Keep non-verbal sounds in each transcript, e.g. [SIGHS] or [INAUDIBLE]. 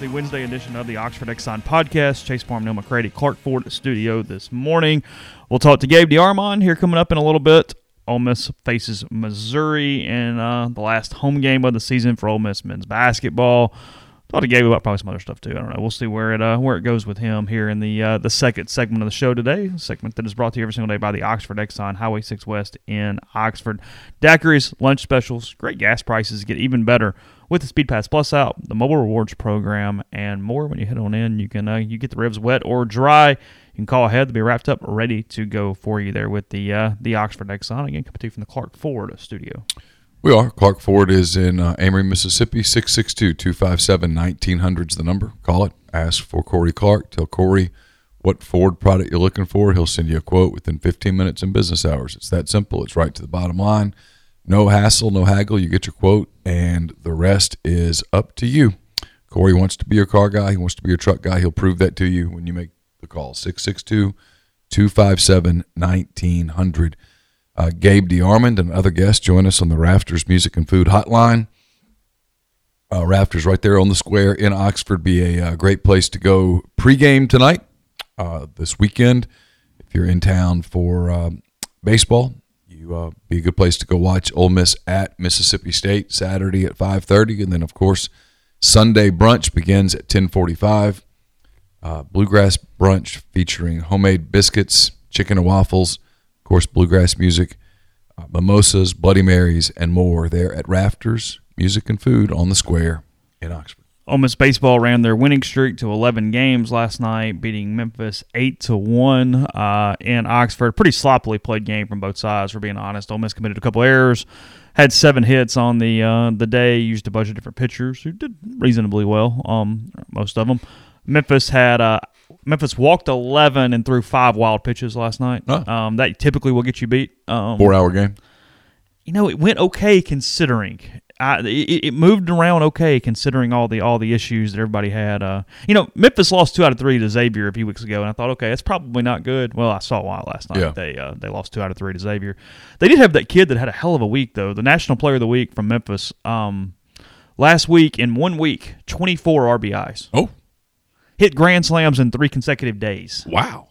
The Wednesday edition of the Oxford Exxon podcast. Chase Parham, Neal McCready, Clark Ford Studio this morning. We'll talk to Gabe DeArmond here coming up in a little bit. Ole Miss faces Missouri in uh, the last home game of the season for Ole Miss men's basketball. Talk to Gabe about probably some other stuff too. I don't know. We'll see where it uh, where it goes with him here in the uh, the second segment of the show today. Segment that is brought to you every single day by the Oxford Exxon Highway 6 West in Oxford. Daiquiris lunch specials, great gas prices get even better with the Speed Pass Plus out, the mobile rewards program, and more. When you head on in, you can uh, you get the ribs wet or dry. You can call ahead; they'll be wrapped up, ready to go for you there with the uh, the Oxford Exxon again, coming to you from the Clark Ford studio. We are. Clark Ford is in uh, Amory, Mississippi. 662 257 1900 is the number. Call it. Ask for Corey Clark. Tell Corey what Ford product you're looking for. He'll send you a quote within 15 minutes in business hours. It's that simple. It's right to the bottom line. No hassle, no haggle. You get your quote, and the rest is up to you. Corey wants to be your car guy. He wants to be your truck guy. He'll prove that to you when you make the call. 662 257 1900. Uh, Gabe DeArmond and other guests join us on the Rafters Music and Food Hotline. Uh, Rafters right there on the square in Oxford be a uh, great place to go pregame tonight, uh, this weekend. If you're in town for um, baseball, you uh, be a good place to go watch Ole Miss at Mississippi State Saturday at 5:30, and then of course Sunday brunch begins at 10:45. Uh, bluegrass brunch featuring homemade biscuits, chicken and waffles, of course, bluegrass music, uh, mimosas, Bloody Marys, and more there at Rafters Music and Food on the Square in Oxford. Ole Miss baseball ran their winning streak to 11 games last night, beating Memphis eight to one uh, in Oxford. Pretty sloppily played game from both sides, for being honest. Ole Miss committed a couple errors, had seven hits on the uh, the day. Used a bunch of different pitchers who did reasonably well, um, most of them. Memphis had uh, Memphis walked 11 and threw five wild pitches last night. Huh. Um, that typically will get you beat. Um, Four hour game. you know, it went okay considering. I, it, it moved around okay considering all the all the issues that everybody had. Uh, you know, Memphis lost two out of three to Xavier a few weeks ago, and I thought, okay, that's probably not good. Well, I saw why last night. Yeah. They uh, they lost two out of three to Xavier. They did have that kid that had a hell of a week though, the National Player of the Week from Memphis. Um, last week in one week, twenty four RBIs, Oh, hit grand slams in three consecutive days, wow.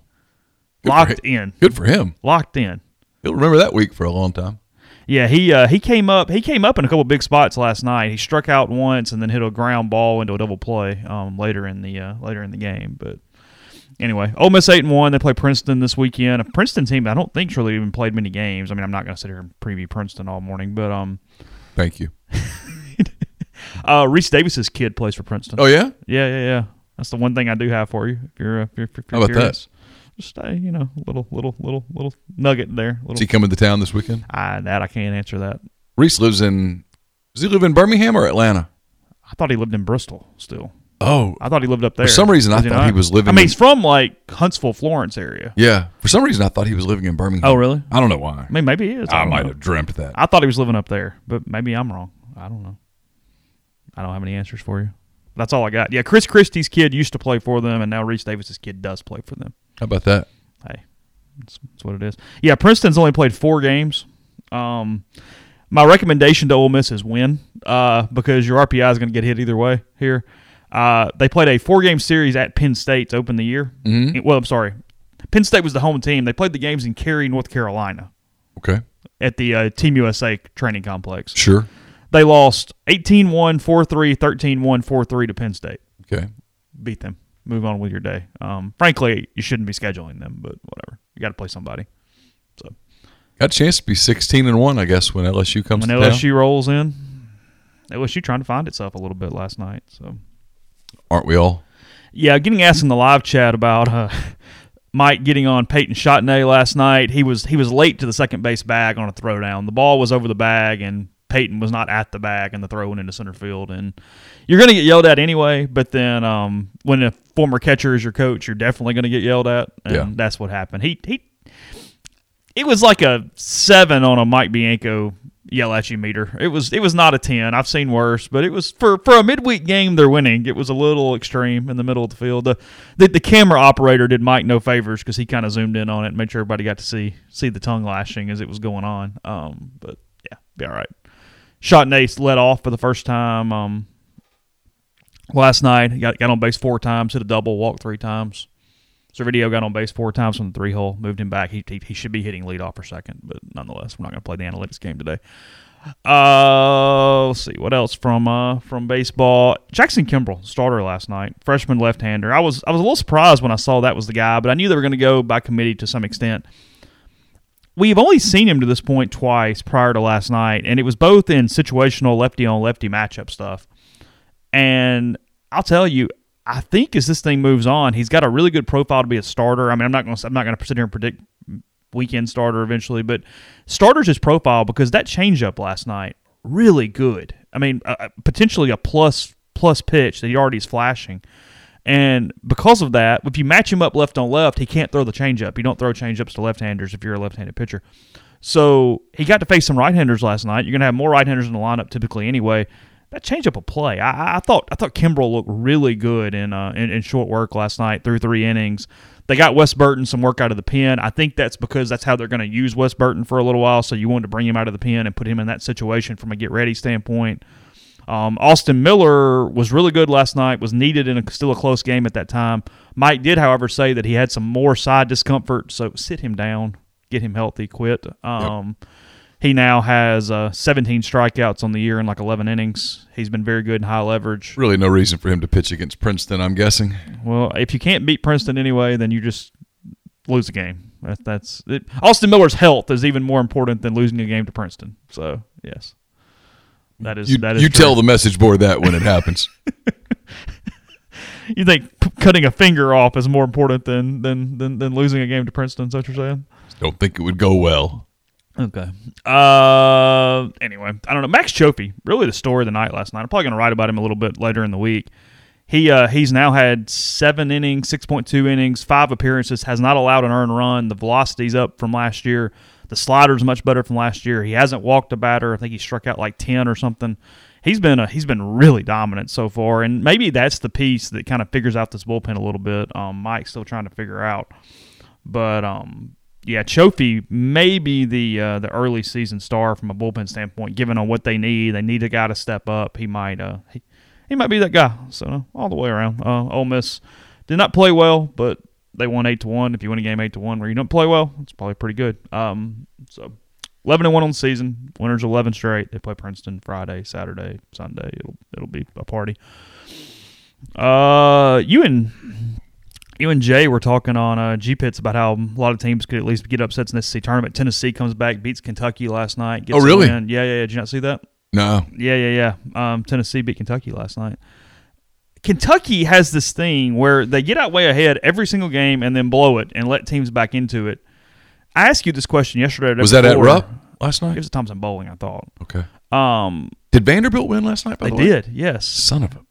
Good locked in, Good for him. locked in. He'll remember that week for a long time. Yeah, he uh, he came up he came up in a couple big spots last night. He struck out once and then hit a ground ball into a double play um, later in the uh, later in the game. But anyway, Ole Miss eight and one. They play Princeton this weekend. A Princeton team I don't think's really even played many games. I mean, I'm not going to sit here and preview Princeton all morning, but um, Thank you. [LAUGHS] uh, Rece Davis's kid plays for Princeton. Oh, yeah? yeah, yeah, yeah. That's the one thing I do have for you. If you're if you're, if you're How about that? Just a you know little little little little nugget there. Is Little, he coming to town this weekend? I, that I can't answer that. Rece lives in. Does he live in Birmingham or Atlanta? I thought he lived in Bristol still. Oh, I thought he lived up there. For some reason, I thought not? he was living I mean, in- he's from like Huntsville, Florence area. yeah. For some reason, I thought he was living in Birmingham. Oh, really? I don't know why. I mean, maybe he is. I don't might know. have dreamt that. I thought he was living up there, but maybe I'm wrong. I don't know. I don't have any answers for you. That's all I got. Yeah, Chris Christie's kid used to play for them, and now Rece Davis's kid does play for them. How about that? Hey, that's, that's what it is. Yeah, Princeton's only played four games. Um, my recommendation to Ole Miss is win, uh, because your RPI is going to get hit either way here. Uh, they played a four-game series at Penn State to open the year. Mhm. Well, I'm sorry, Penn State was the home team. They played the games in Cary, North Carolina, Okay. at the uh, Team USA training complex. Sure. They lost 18-1, 4-3, 13-1, 4-3 to Penn State. Okay. Beat them. Move on with your day. Um, frankly, you shouldn't be scheduling them, but whatever. You got to play somebody. So Got a chance to be 16 and 1, I guess, when LSU comes when to town. When LSU rolls in, LSU trying to find itself a little bit last night. So Aren't we all? yeah, getting asked in the live chat about uh, Mike getting on Peyton Chatagnier last night. He was he was late to the second base bag on a throwdown. The ball was over the bag, and Peyton was not at the bag and the throw went into center field. And you're going to get yelled at anyway. But then um, when a former catcher is your coach, you're definitely going to get yelled at. And Yeah. that's what happened. He he. It was like a seven on a Mike Bianco yell at you meter. It was it was not a ten. I've seen worse, but it was for for a midweek game they're winning. It was a little extreme in the middle of the field. The the, the camera operator did Mike no favors because he kind of zoomed in on it and made sure everybody got to see see the tongue lashing as it was going on. Um, but yeah, be all right. Chatagnier let off for the first time um, last night. He got got on base four times, hit a double, walked three times. Servideo got on base four times from the three hole, moved him back. He, he, he should be hitting lead off for second, but nonetheless, we're not going to play the analytics game today. Uh, let's see what else from uh from baseball. Jackson Kimbrell, starter last night, freshman left-hander. I was I was a little surprised when I saw that was the guy, but I knew they were going to go by committee to some extent. We've only seen him to this point twice prior to last night, and it was both in situational lefty on lefty matchup stuff. And I'll tell you, I think as this thing moves on, he's got a really good profile to be a starter. I mean, I'm not going to I'm not going to sit here and predict weekend starter eventually, but starters his profile because that changeup last night really good. I mean, uh, potentially a plus plus pitch that he already is flashing. And because of that, if you match him up left on left, he can't throw the changeup. You don't throw changeups to left-handers if you're a left-handed pitcher. So he got to face some right-handers last night. You're going to have more right-handers in the lineup typically anyway. That changeup will play. I, I thought I thought Kimbrell looked really good in, uh, in in short work last night through three innings. They got Wes Burton some work out of the pen. I think that's because that's how they're going to use Wes Burton for a little while. So you wanted to bring him out of the pen and put him in that situation from a get ready standpoint. Um, Austin Miller was really good last night. Was needed in a, still a close game at that time. Mike did, however, say that he had some more side discomfort. So sit him down, get him healthy, quit. Um, He now has uh, 17 strikeouts on the year in like 11 innings. He's been very good in high leverage. Really, no reason for him to pitch against Princeton. I'm guessing. Well, if you can't beat Princeton anyway, then you just lose the game. That, that's it. Austin Miller's health is even more important than losing a game to Princeton. So yes, that is You, that is you true. tell the message board that when it happens. [LAUGHS] You think p- cutting a finger off is more important than than than, than losing a game to Princeton? Is that what you're saying? Don't think it would go well. Okay. Uh. Anyway, I don't know. Max Cioffi, really the story of the night last night. I'm probably going to write about him a little bit later in the week. He uh he's now had seven innings, six point two innings, five appearances. Has not allowed an earned run. The velocity's up from last year. The slider's much better from last year. He hasn't walked a batter. I think he struck out like ten or something. He's been a, he's been really dominant so far, and maybe that's the piece that kind of figures out this bullpen a little bit. Um, Mike's still trying to figure out, but um, yeah, Cioffi may be the uh, the early season star from a bullpen standpoint, given on what they need. They need a guy to step up. He might uh he, he might be that guy. So all the way around, uh, Ole Miss did not play well, but they won eight to one. If you win a game eight to one where you don't play well, it's probably pretty good. Um, so eleven and one on the season. Winners eleven straight. They play Princeton Friday, Saturday, Sunday. It'll it'll be a party. Uh, you and you and Jay were talking on uh, G Pits about how a lot of teams could at least get upsets in this SEC tournament. Tennessee comes back, beats Kentucky last night. Gets Oh, really? Yeah, yeah, yeah. Did you not see that? No. Yeah, yeah, yeah. Um, Tennessee beat Kentucky last night. Kentucky has this thing where they get out way ahead every single game and then blow it and let teams back into it. I asked you this question yesterday. or the day Was that at before. Rupp last night? It was at Thompson Boling, I thought. Okay. Um, Did Vanderbilt win last night? By they the way? I did, yes. Son of a.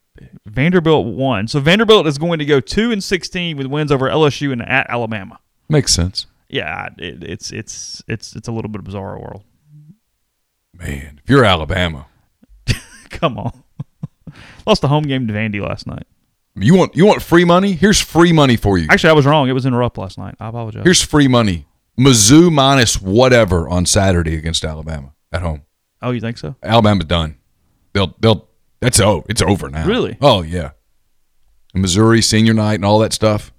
Vanderbilt won. So Vanderbilt is going to go two and sixteen with wins over LSU and at Alabama. Makes sense. Yeah, it, it's it's it's it's a little bit of a bizarre world. Man, if you're Alabama, [LAUGHS] Come on, lost the home game to Vandy last night. you want you want free money? Here's free money for you. Actually, I was wrong. It was in Rupp last night. I apologize. Here's free money. Mizzou minus whatever on Saturday against Alabama at home. oh, you think so? Alabama's done. They'll they'll that's oh it's over now. Really? Oh yeah. Missouri senior night and all that stuff.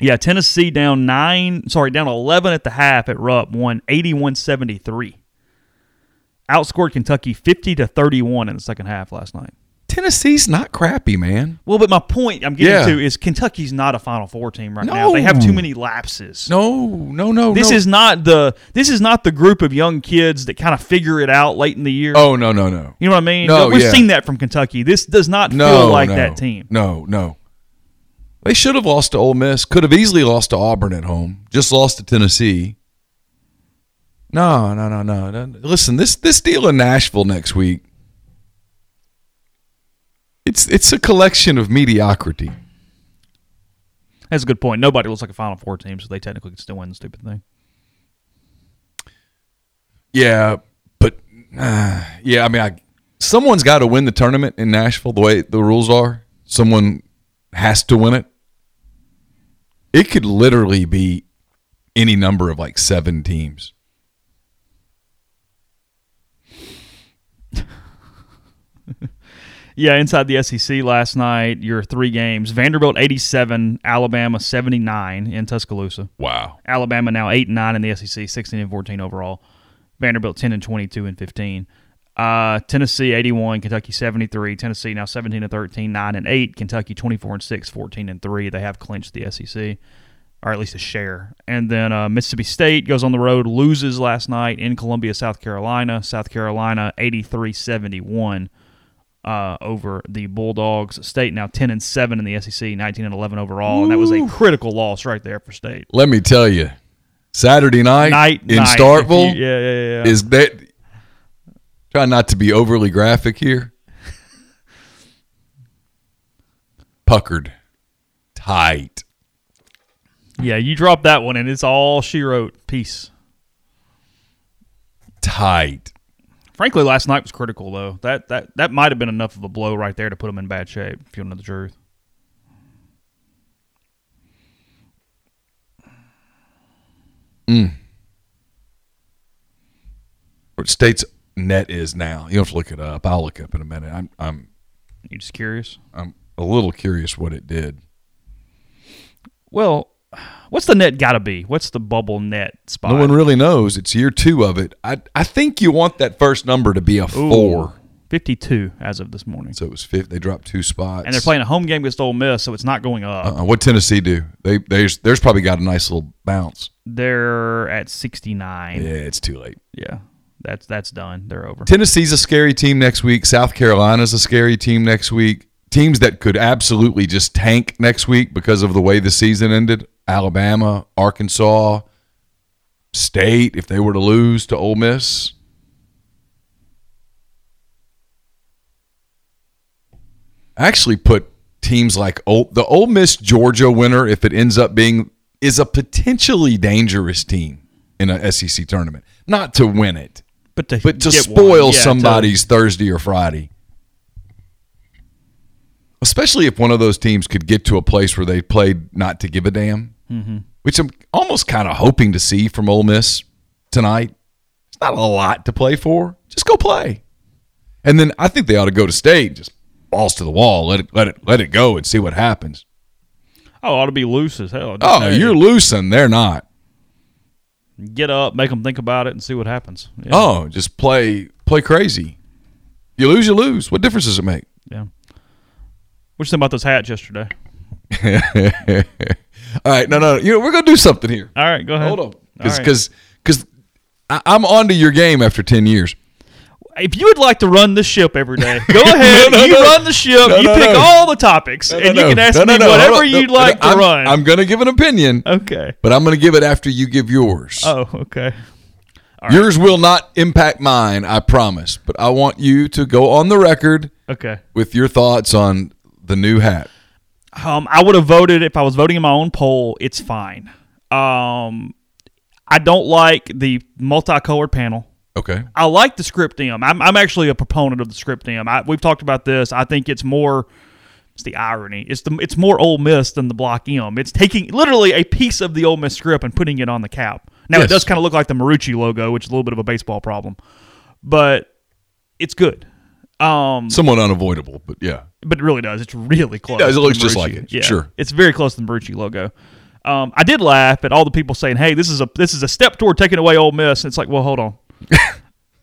Yeah, Tennessee down nine, sorry, down 11 at the half at Rupp, won 81 73. Outscored Kentucky 50 to 31 in the second half last night. Tennessee's not crappy, man. Well, but my point I'm getting Yeah. to is Kentucky's not a Final Four team right now. They have too many lapses. No, no, no. This no. is not the this is not the group of young kids that kind of figure it out late in the year. Oh no, no, no. You know what I mean? No, We've yeah. seen that from Kentucky. This does not No, feel like no. that team. No, no. They should have lost to Ole Miss. Could have easily lost to Auburn at home. Just lost to Tennessee. No, no, no, no, no. Listen, this this deal in Nashville next week. It's it's a collection of mediocrity. That's a good point. Nobody looks like a Final Four team, so they technically could still win the stupid thing. Yeah, but uh, yeah, I mean, I, someone's got to win the tournament in Nashville. The way the rules are, someone has to win it. It could literally be any number of like seven teams. Yeah, inside the SEC last night, your three games: Vanderbilt eighty-seven, Alabama seventy-nine in Tuscaloosa. Wow. Alabama now eight and nine in the SEC, sixteen and fourteen overall. Vanderbilt ten and twenty-two and fifteen. Uh, Tennessee eighty-one, Kentucky seventy-three. Tennessee now seventeen and 13, 9 and eight. Kentucky twenty-four and 6, 14 and three. They have clinched the SEC, or at least a share. And then uh, Mississippi State goes on the road, loses last night in Columbia, South Carolina. South Carolina 83-71 uh, over the Bulldogs. State now ten and seven in the SEC, nineteen and eleven overall, and that was a critical loss right there for State. Let me tell you, Saturday night, Night in night, Starkville [LAUGHS] you- yeah, yeah, yeah. is that. Try not to be overly graphic here. Puckered, tight. Yeah, you dropped that one, and it's all she wrote. Peace. tight. Frankly, last night was critical though. That that that might have been enough of a blow right there to put them in bad shape. If you know the truth. Mm. What state's net is now? You don't have to look it up. I'll look it up in a minute. I'm I'm You just curious? I'm a little curious what it did. Well, what's the net got to be? What's the bubble net spot? No one really knows. It's year two of it. I I think you want that first number to be a Ooh, four. Fifty-two as of this morning, So it was fifth. They dropped two spots. and they're playing a home game against Ole Miss, so it's not going up. Uh, what Tennessee do? They there's there's probably got a nice little bounce. They're at sixty-nine. Yeah, it's too late. yeah, that's that's done. They're over. Tennessee's a scary team next week. South Carolina's a scary team next week. Teams that could absolutely just tank next week because of the way the season ended. Alabama, Arkansas, State, if they were to lose to Ole Miss. I actually put teams like Ole, the Ole Miss Georgia winner, if it ends up being, is a potentially dangerous team in a SEC tournament. Not to win it, But to but to spoil yeah, to- somebody's Thursday or Friday. Especially if one of those teams could get to a place where they played not to give a damn, mm-hmm. which I'm almost kind of hoping to see from Ole Miss tonight. It's not a lot to play for. Just go play, and then I think they ought to go to state. Just balls to the wall. Let it let it let it go and see what happens. oh, ought to be loose as hell. Oh, you're loosing. They're not. get up, make them think about it, and see what happens. Yeah. Oh, just play play crazy. You lose, you lose. What difference does it make? yeah. What you think about those hats yesterday? [LAUGHS] All right, no, no, you know we're gonna do something here. All right, go ahead. Hold on, because right. because because I'm onto your game after ten years. if you would like to run the ship every day, go [LAUGHS] ahead. No, no, you no. run the ship. You pick all the topics, and you can ask me whatever you'd like I'm, to run. I'm gonna give an opinion, okay. but I'm gonna give it after you give yours. Oh, okay. yours will not impact mine, I promise. But I want you to go on the record Okay. with your thoughts on the new hat. Um, I would have voted if I was voting in my own poll. It's fine. Um, I don't like the multicolored panel. Okay. I like the script M. I'm, I'm actually a proponent of the script M. I, we've talked about this. I think it's more. It's the irony. It's the it's more Ole Miss than the Block M. It's taking literally a piece of the Ole Miss script and putting it on the cap. Now Yes. it does kind of look like the Marucci logo, which is a little bit of a baseball problem, but it's good. Um, Somewhat unavoidable, but yeah. but it really does. It's really close. does. It looks just like it. Yeah, Sure. It's very close to the Marucci logo. Um, I did laugh at all the people saying, "Hey, this is a this is a step toward taking away Ole Miss." And it's like, well, hold on, [LAUGHS]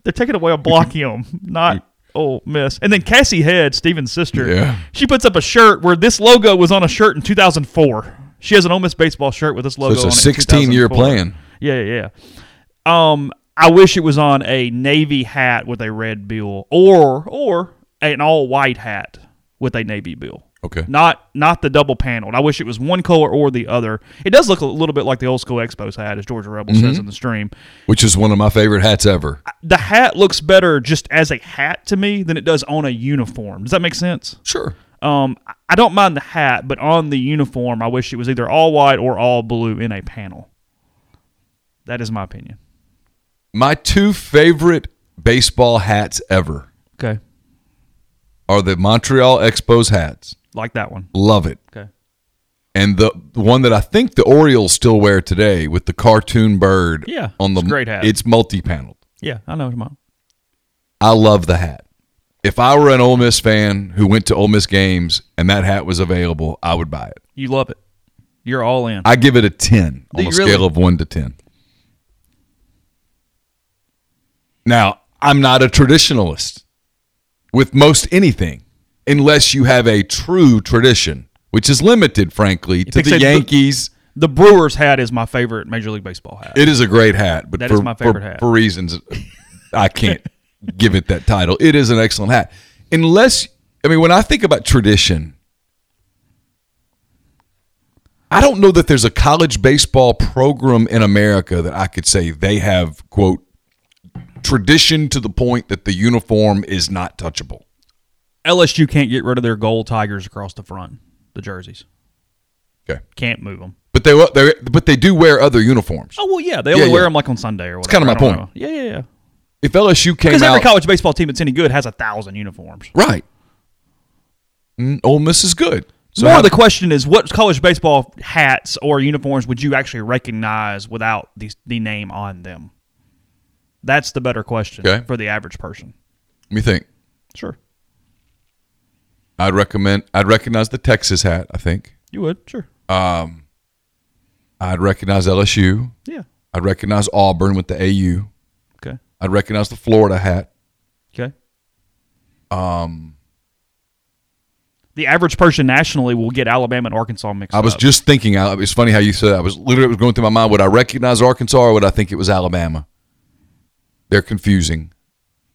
they're taking away a block not Ole Miss. And then Cassie Head, Steven's sister, Yeah. she puts up a shirt where this logo was on a shirt in 2004. She has an Ole Miss baseball shirt with this So logo. it's a on it 16 year 2004. plan. Yeah, yeah, yeah. Um, I wish it was on a navy hat with a red bill, or or an all white hat with a navy bill. Okay. Not not the double paneled. I wish it was one color or the other. It does look a little bit like the old school Expos hat, as Georgia Rebel says in the stream. Which is one of my favorite hats ever. The hat looks better just as a hat to me than it does on a uniform. Does that make sense? Sure. Um, I don't mind the hat, but on the uniform, I wish it was either all white or all blue in a panel. That is my opinion. My two favorite baseball hats ever Okay, are the Montreal Expos hats. like that one. Love it. Okay, And the, the one that I think the Orioles still wear today with the cartoon bird Yeah, on the great hat. It's multi-paneled. yeah, I know you're. I love the hat. If I were an Ole Miss fan who went to Ole Miss games and that hat was available, I would buy it. You love it. You're all in. I give it a 10 Do on a scale of 1 to 10. Now, I'm not a traditionalist with most anything unless you have a true tradition, which is limited, frankly, to the Yankees. the Brewers hat is my favorite Major League Baseball hat. It is a great hat, but That for, is my favorite for, hat. for reasons I can't [LAUGHS] give it that title. It is an excellent hat. Unless, I mean, when I think about tradition, I don't know that there's a college baseball program in America that I could say they have, quote, tradition to the point that the uniform is not touchable. LSU can't get rid of their gold tigers across the front, the jerseys. Okay. Can't move them. But they they but they do wear other uniforms. Oh well, yeah, they only Yeah, wear yeah. them like on Sunday or whatever. It's kinda my point. know. Yeah, yeah, yeah. If LSU came Because every out college baseball team that's any good has a thousand uniforms. right, mm, Ole Miss is good. So More how- of the question is, what college baseball hats or uniforms would you actually recognize without the the name on them? That's the better question Okay. for the average person. let me think. Sure, I'd recommend. I'd recognize the Texas hat. I think you would. Sure. Um, I'd recognize LSU. Yeah. I'd recognize Auburn with the AU. Okay. I'd recognize the Florida hat. Okay. Um. The average person nationally will get Alabama and Arkansas mixed up. I was up. just thinking. It's funny how you said that. I was literally it was going through my mind. Would I recognize Arkansas or would I think it was Alabama? They're confusing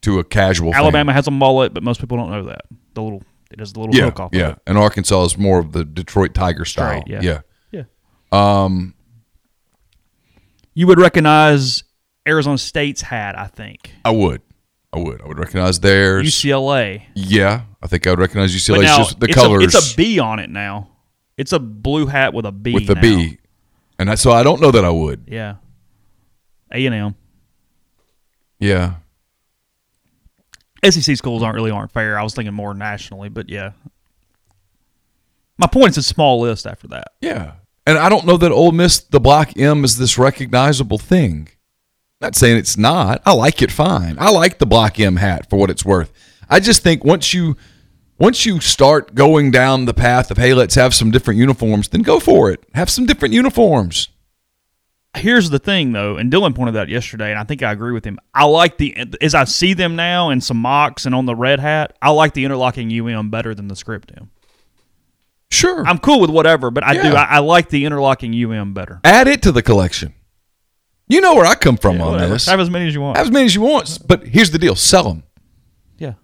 to a casual. fan. Alabama has a mullet, but most people don't know that. The little it has the little Yeah, hook off. yeah. Of. And Arkansas is more of the Detroit Tiger style. Straight, yeah. yeah. Yeah. Um. You would recognize Arizona State's hat, I think. I would. I would. I would recognize theirs. UCLA. yeah, I think I would recognize But UCLA. now just the it's colors. A, it's a B on it now. It's a blue hat with a B. with the now. B, and I, so I don't know that I would. Yeah. A and M. Yeah, SEC schools aren't really aren't fair. I was thinking more nationally, but yeah. My point is a small list after that. yeah, and I don't know that Ole Miss the Black M is this recognizable thing. Not saying it's not. I like it fine. I like the Black M hat for what it's worth. I just think once you once you start going down the path of hey, let's have some different uniforms, then go for it. Have some different uniforms. Here's the thing, though, and Dylan pointed out yesterday, and I think I agree with him. I like the as I see them now in some mocks and on the red hat. I like the interlocking UM better than the script M. Sure, I'm cool with whatever, but I do. I, I like the interlocking UM better. add it to the collection. You know where I come from on Whatever. this. Have as many as you want. Have as many as you want, but here's the deal: sell them. yeah,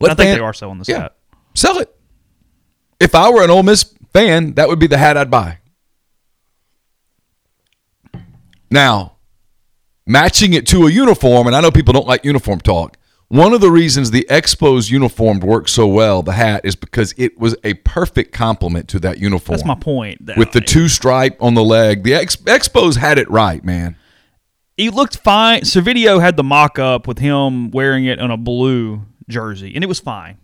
Let I think fan- they are selling this Yeah. hat. Sell it. If I were an Ole Miss fan, that would be the hat I'd buy. Now, matching it to a uniform, and I know people don't like uniform talk. One of the reasons the Expos uniform worked so well, the hat, is because it was a perfect complement to that uniform. That's my point. With the two stripe on the leg, the Ex- Expos had it right, man. he looked fine. Servideo had the mock up with him wearing it on a blue jersey, and it was fine.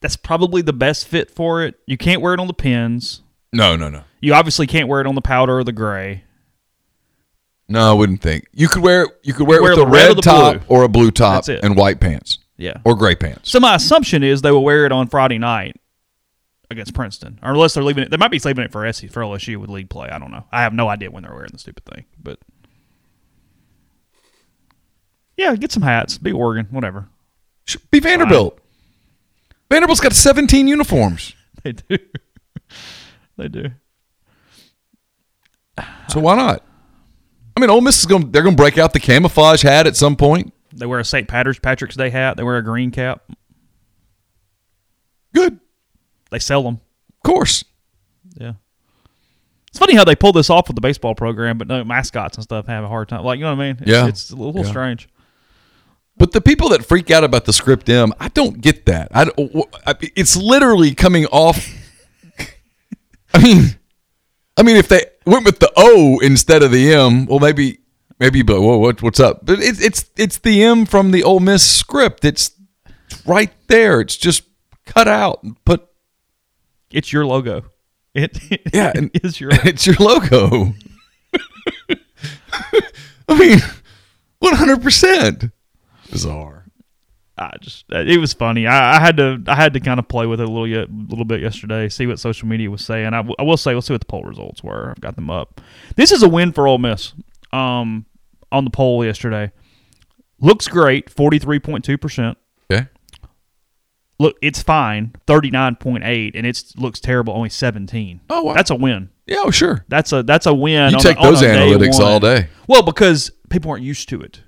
That's probably the best fit for it. You can't wear it on the pins. No, no, no. You obviously can't wear it on the powder or the gray. No, I wouldn't think. You could wear you could wear it Wear with a red red, or the top blue. or a blue top That's it. and white pants Yeah. or gray pants. So my assumption is they will wear it on Friday night against Princeton, or unless they're leaving it. They might be saving it for SC for LSU with league play. I don't know. I have no idea when they're wearing the stupid thing, but yeah, get some hats. Be Oregon, whatever. Should Be Vanderbilt. Vanderbilt's got 17 uniforms. [LAUGHS] They do. they do. So why not? I mean, Ole Miss is going. They're going to break out the camouflage hat at some point. They wear a St. Patrick's Patrick's Day hat. They wear a green cap. Good. they sell them. Of course. Yeah. It's funny how they pull this off with the baseball program, but no mascots and stuff have a hard time. Like you know what I mean? It's, Yeah. It's a little Yeah. strange. But the people that freak out about the script M, I don't get that. I, I- it's literally coming off. [LAUGHS] I mean, I mean, if they went with the O instead of the M, well, maybe, maybe, but whoa, what, what's up? But it's it's it's the M from the Ole Miss script. It's right there. It's just cut out and put. It's your logo. It, [LAUGHS] Yeah, it is your. It's your logo. [LAUGHS] [LAUGHS] I mean, one hundred percent bizarre. I just it was funny. I, I had to I had to kind of play with it a little yet, little bit yesterday, see what social media was saying. I, w- I will say, let's see what the poll results were. I've got them up. This is a win for Ole Miss. Um, on the poll yesterday, looks great, forty three point two percent. Okay. Look, it's fine, thirty nine point eight, and it looks terrible, only seventeen. Oh, wow. that's a win. Yeah, oh, sure. That's a that's a win. You take a- those a analytics all day. Well, because people aren't used to it.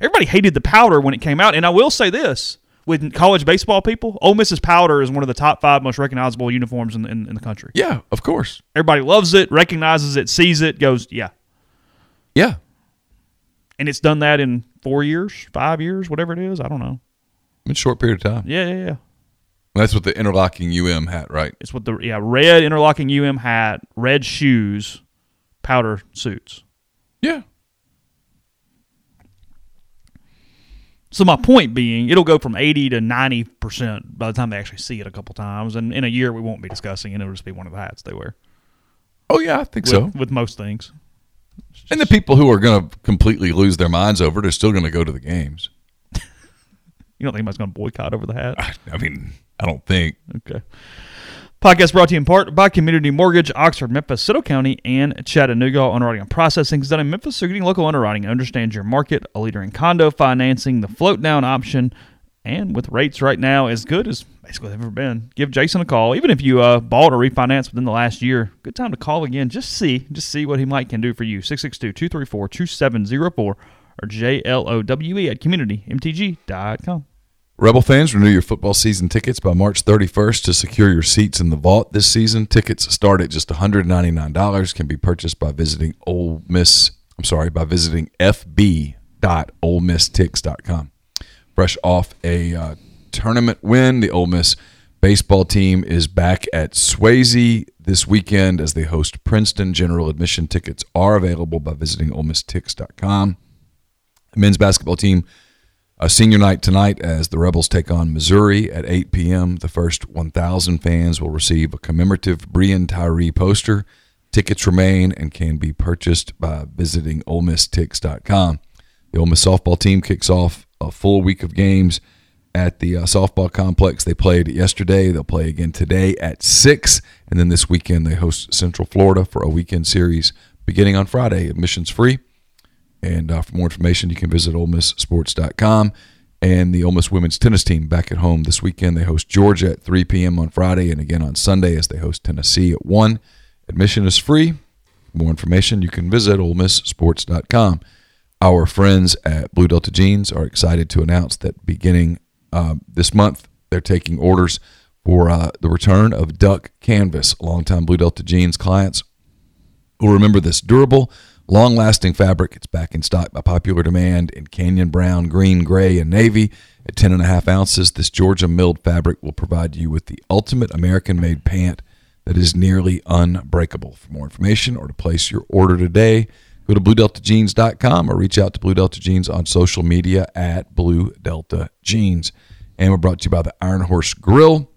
Everybody hated the powder when it came out, and I will say this: with college baseball people, Ole Miss's powder is one of the top five most recognizable uniforms in the, in, in the country. Yeah, of course. Everybody loves it, recognizes it, sees it, goes, yeah. Yeah. And it's done that in four years, five years, whatever it is. I don't know. In a short period of time. Yeah, yeah, yeah. That's with the interlocking UM hat, right? It's what the yeah red interlocking UM hat, red shoes, powder suits. Yeah. So my point being, it'll go from eighty to ninety percent by the time they actually see it a couple times, and in a year we won't be discussing it. It'll just be one of the hats they wear. Oh yeah, I think With, so. with most things, And the people who are going to completely lose their minds over it are still going to go to the games. [LAUGHS] you don't think anybody's going to boycott over the hat? I mean, I don't think. Okay. Podcast brought to you in part by Community Mortgage, Oxford, Memphis, Siddle County, and Chattanooga. Underwriting and processing is done in Memphis, so getting local underwriting understands your market, a leader in condo financing, the float down option, and with rates right now as good as basically they've ever been. Give Jason a call. Even if you uh, bought or refinanced within the last year, good time to call again. Just see, just see what he might can do for you. 662-234-2704 or J-L-O-W-E at communitymtg.com. Rebel fans, renew your football season tickets by March 31st to secure your seats in the vault this season. Tickets start at just $199. Can be purchased by visiting Ole Miss. I'm sorry, by visiting fb.olemisstix.com. Fresh off a uh, tournament win, the Ole Miss baseball team is back at Swayze this weekend as they host Princeton. General admission tickets are available by visiting olemistix.com. The men's basketball team a senior night tonight as the Rebels take on Missouri at 8 p.m. The first 1,000 fans will receive a commemorative Breein Tyree poster. Tickets remain and can be purchased by visiting OleMissTix.com. The Ole Miss softball team kicks off a full week of games at the uh, softball complex. They played yesterday. They'll play again today at 6. And then this weekend, they host Central Florida for a weekend series beginning on Friday. Admissions free. And uh, for more information, you can visit OleMissSports.com. And the Ole Miss women's tennis team back at home this weekend. They host Georgia at 3 p.m. on Friday and again on Sunday as they host Tennessee at 1. Admission is free. For more information, you can visit OleMissSports.com. Our friends at Blue Delta Jeans are excited to announce that beginning uh, this month, they're taking orders for uh, the return of Duck Canvas. Longtime Blue Delta Jeans clients will remember this durable, long lasting fabric. It's back in stock by popular demand in canyon brown, green, gray, and navy. At 10.5 ounces, this Georgia milled fabric will provide you with the ultimate American made pant that is nearly unbreakable. For more information or to place your order today, go to BlueDeltaJeans.com or reach out to Blue Delta Jeans on social media at Blue Delta Jeans. And we're brought to you by the Iron Horse Grill.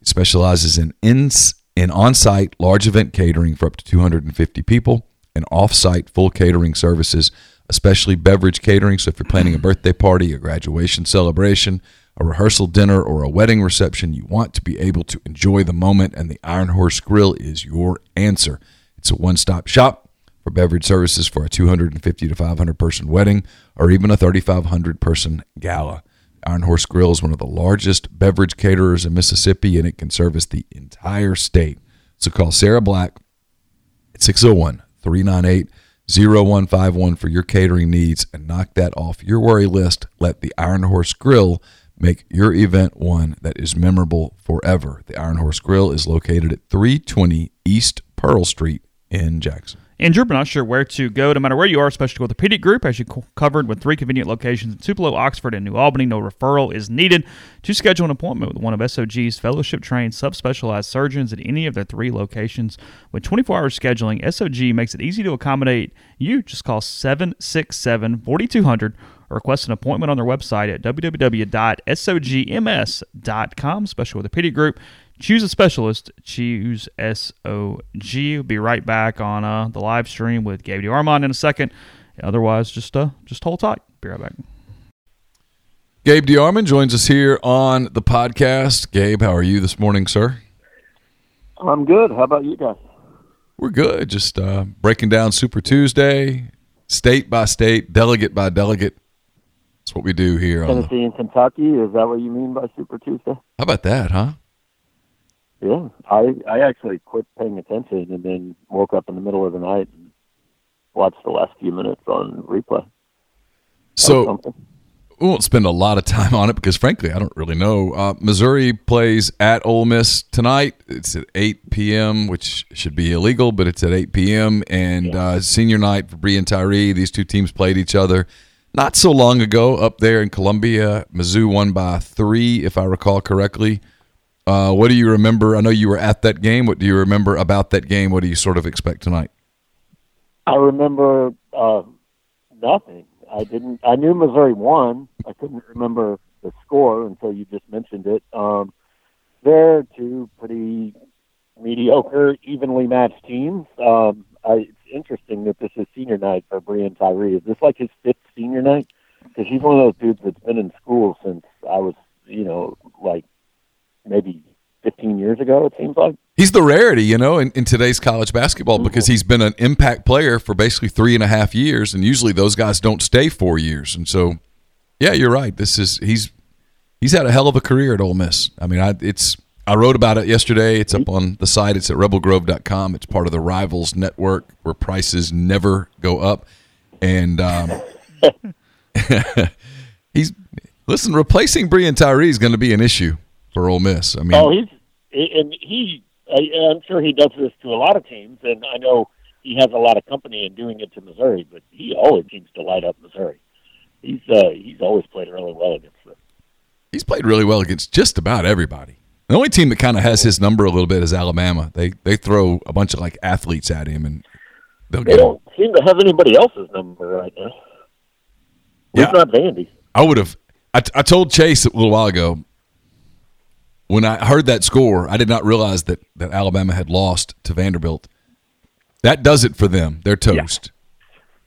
It specializes in ins in on-site large event catering for up to 250 people and off-site full catering services, especially beverage catering. So if you're planning a birthday party, a graduation celebration, a rehearsal dinner, or a wedding reception, you want to be able to enjoy the moment, and the Iron Horse Grill is your answer. It's a one-stop shop for beverage services for a 250 to 500 person wedding or even a 3,500 person gala. Iron Horse Grill is one of the largest beverage caterers in Mississippi and it can service the entire state. So call Sarah Black at 601 398 0151 for your catering needs and knock that off your worry list. Let the Iron Horse Grill Make your event one that is memorable forever. The Iron Horse Grill is located at 320 East Pearl Street in Jackson. Injured but not sure where to go, no matter where you are, Specialty Orthopedic Group, as you covered with three convenient locations in Tupelo, Oxford, and New Albany. No referral is needed. To schedule an appointment with one of SOG's fellowship trained subspecialized surgeons at any of their three locations with 24 hour scheduling, SOG makes it easy to accommodate you. Just call 767 4200 or request an appointment on their website at www.sogms.com. Specialty Orthopedic Group. Choose a specialist. Choose SOG. We'll be right back on uh, the live stream with Gabe DeArmond in a second. Otherwise, just uh, just hold tight. Be right back. Gabe DeArmond joins us here on the podcast. Gabe, how are you this morning, sir? I'm good. How about you guys? We're good. Just uh, breaking down Super Tuesday, state by state, delegate by delegate. That's what we do here. On the, Tennessee and Kentucky. Is that what you mean by Super Tuesday? how about that, huh? Yeah, I I actually quit paying attention and then woke up in the middle of the night and watched the last few minutes on replay. That So we won't spend a lot of time on it because, frankly, I don't really know. Uh, Missouri plays at Ole Miss tonight. It's at 8 p.m., which should be illegal, but it's at 8 p.m. And uh, senior night for Breein Tyree. These two teams played each other not so long ago up there in Columbia. Mizzou won by three, if I recall correctly. Uh, what do you remember? I know you were at that game. What do you remember about that game? What do you sort of expect tonight? I remember uh, nothing. I didn't. I knew Missouri won. I couldn't remember the score until you just mentioned it. Um, they're two pretty mediocre, evenly matched teams. Um, I, it's interesting that this is senior night for Breein Tyree. Is this like his fifth senior night? Because he's one of those dudes that's been in school since I was, you know, like maybe 15 years ago. It seems like. He's the rarity, you know, in, in today's college basketball because he's been an impact player for basically three and a half years, and usually those guys don't stay four years. And so, yeah, you're right. This is he's he's had a hell of a career at Ole Miss. I mean, I it's I wrote about it yesterday. It's up on the site. It's at rebelgrove.com. It's part of the Rivals Network where prices never go up, and um, [LAUGHS] [LAUGHS] he's listen. Replacing Breein Tyree is going to be an issue for Ole Miss. I mean, Oh, he's and he. I, I'm sure he does this to a lot of teams, and I know he has a lot of company in doing it to Missouri. But he always seems to light up Missouri. He's uh, he's always played really well against them. he's played really well against just about everybody. The only team that kind of has his number a little bit is Alabama. They they throw a bunch of like athletes at him, and they'll They get. Him. don't seem to have anybody else's number right now. Yeah. It's not Vandy. I would have. I, I told Chase a little while ago when I heard that score. I did not realize that that Alabama had lost to Vanderbilt. That does it for them. They're toast.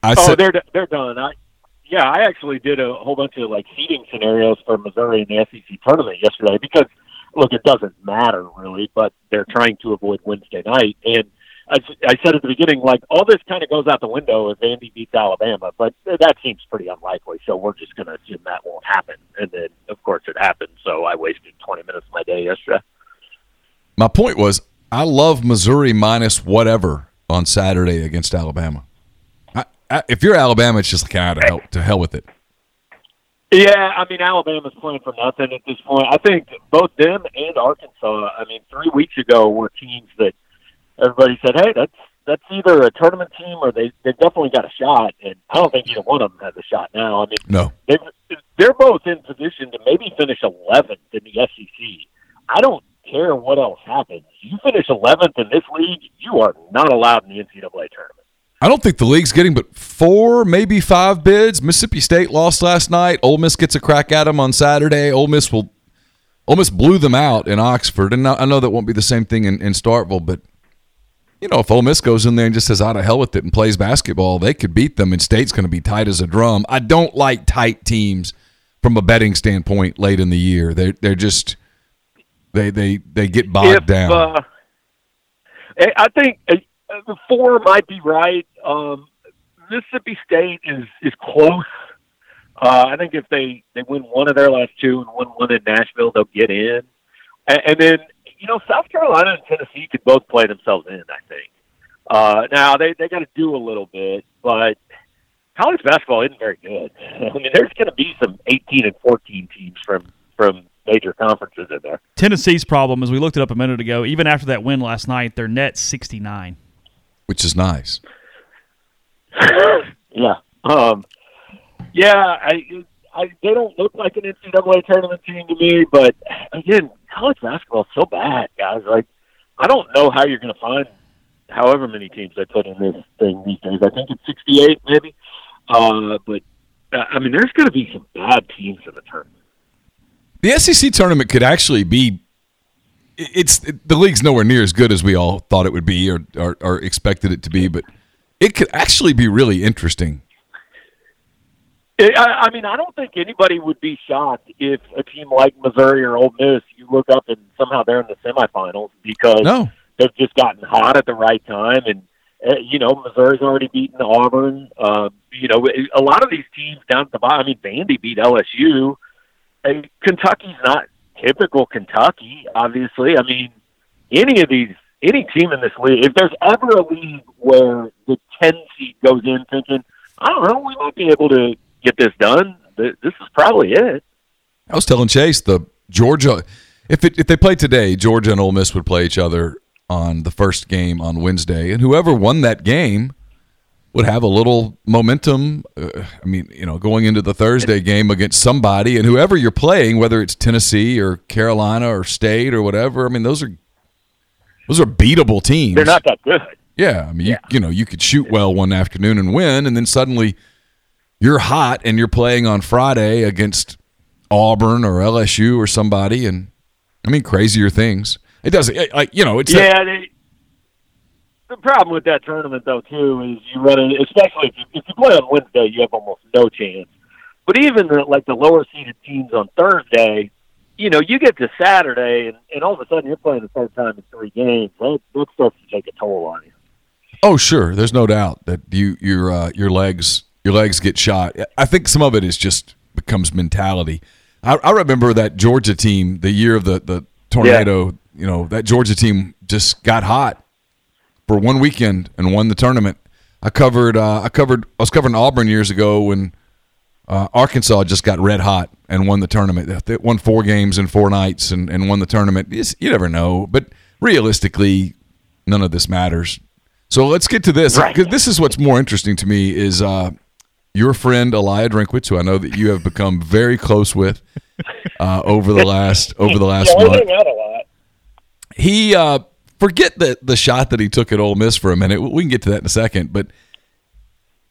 I Oh, said, they're they're done. I yeah, I actually did a whole bunch of like seeding scenarios for Missouri in the SEC tournament yesterday because look, it doesn't matter really, but they're trying to avoid Wednesday night. And I, I said at the beginning, like all this kind of goes out the window if Andy beats Alabama, but that seems pretty unlikely. So we're just going to assume that won't happen. And then of course it happened. So I wasted 20 minutes of my day yesterday. my point was, I love Missouri minus whatever on Saturday against Alabama. I, I, if you're Alabama, it's just like ah, to hell, to hell with it. Yeah, I mean Alabama's playing for nothing at this point. I think both them and Arkansas. I mean, three weeks ago were teams that everybody said, "Hey, that's that's either a tournament team or they they definitely got a shot." And I don't think either one of them has a shot now. I mean, No, they've, they're both in position to maybe finish 11th in the SEC. I don't care what else happens. You finish 11th in this league, you are not allowed in the NCAA tournament. I don't think the league's getting but four, maybe five bids. Mississippi State lost last night. Ole Miss gets a crack at them on Saturday. Ole Miss will, Ole Miss blew them out in Oxford, and I know that won't be the same thing in, in Starkville, but you know if Ole Miss goes in there and just says out of hell with it and plays basketball, they could beat them, and State's going to be tight as a drum. I don't like tight teams from a betting standpoint late in the year. They they're just they they they get bogged if, down. Uh, I- think uh, the four might be right. Um, Mississippi State is is close. Uh, I think if they they win one of their last two and win one in Nashville, they'll get in. And, and then you know South Carolina and Tennessee could both play themselves in. I think. Uh, now they they got to do a little bit, but college basketball isn't very good. [LAUGHS] I mean, there's going to be some 18 and 14 teams from from major conferences in there. Tennessee's problem, as we looked it up a minute ago, even after that win last night, their net 69. which is nice. [LAUGHS] Yeah. Um, yeah, I, I, they don't look like an NCAA tournament team to me, but again, college basketball is so bad, guys. Like, I don't know how you're going to find however many teams they put in this thing these days. I think it's 68, maybe. Uh, but, uh, I mean, there's going to be some bad teams in the tournament. The SEC tournament could actually be. It's the league's nowhere near as good as we all thought it would be or, or, or expected it to be, but it could actually be really interesting. I, I mean, I don't think anybody would be shocked if a team like Missouri or Ole Miss, you look up and somehow they're in the semifinals because No, they've just gotten hot at the right time. And, uh, you know, Missouri's already beaten Auburn. Uh, you know, a lot of these teams down at the bottom, I mean, Vandy beat LSU. And Kentucky's not typical Kentucky, obviously. I mean, any of these, any team in this league, if there's ever a league where the 10 seed goes in thinking, I don't know, we might be able to get this done, th- this is probably it. I was telling Chase the Georgia. If it, if they played today, Georgia and Ole Miss would play each other on the first game on Wednesday, and whoever won that game would have a little momentum. Uh, I mean, you know, going into the Thursday game against somebody, and whoever you're playing, whether it's Tennessee or Carolina or State or whatever. I mean, those are those are beatable teams. They're not that good. Yeah, I mean, You, you know, you could shoot well one afternoon and win, and then suddenly you're hot and you're playing on Friday against Auburn or LSU or somebody, and I mean, crazier things. It doesn't, like you know, it's that- Yeah, they, the problem with that tournament though too is you run it, especially if you, if you play on Wednesday, you have almost no chance. But even the, like the lower seeded teams on Thursday, you know, you get to Saturday and, and all of a sudden you're playing the third time in three games. That, that starts to take a toll on you. Oh, sure. There's no doubt that you your uh, your legs your legs get shot. I think some of it is just becomes mentality. I, I remember that Georgia team the year of the the tornado. You know that Georgia team just got hot for one weekend and won the tournament. I covered uh, I covered I was covering Auburn years ago when uh, Arkansas just got red hot and won the tournament. They won four games in four nights and, and won the tournament. It's, you never know, but realistically, none of this matters. So let's get to this Right. because this is what's more interesting to me is uh, your friend Eliah Drinkwitz, who I know that you have become very close with uh, over the last over the last yeah, month. out a lot. He uh, forget the the shot that he took at Ole Miss for a minute. We can get to that in a second, but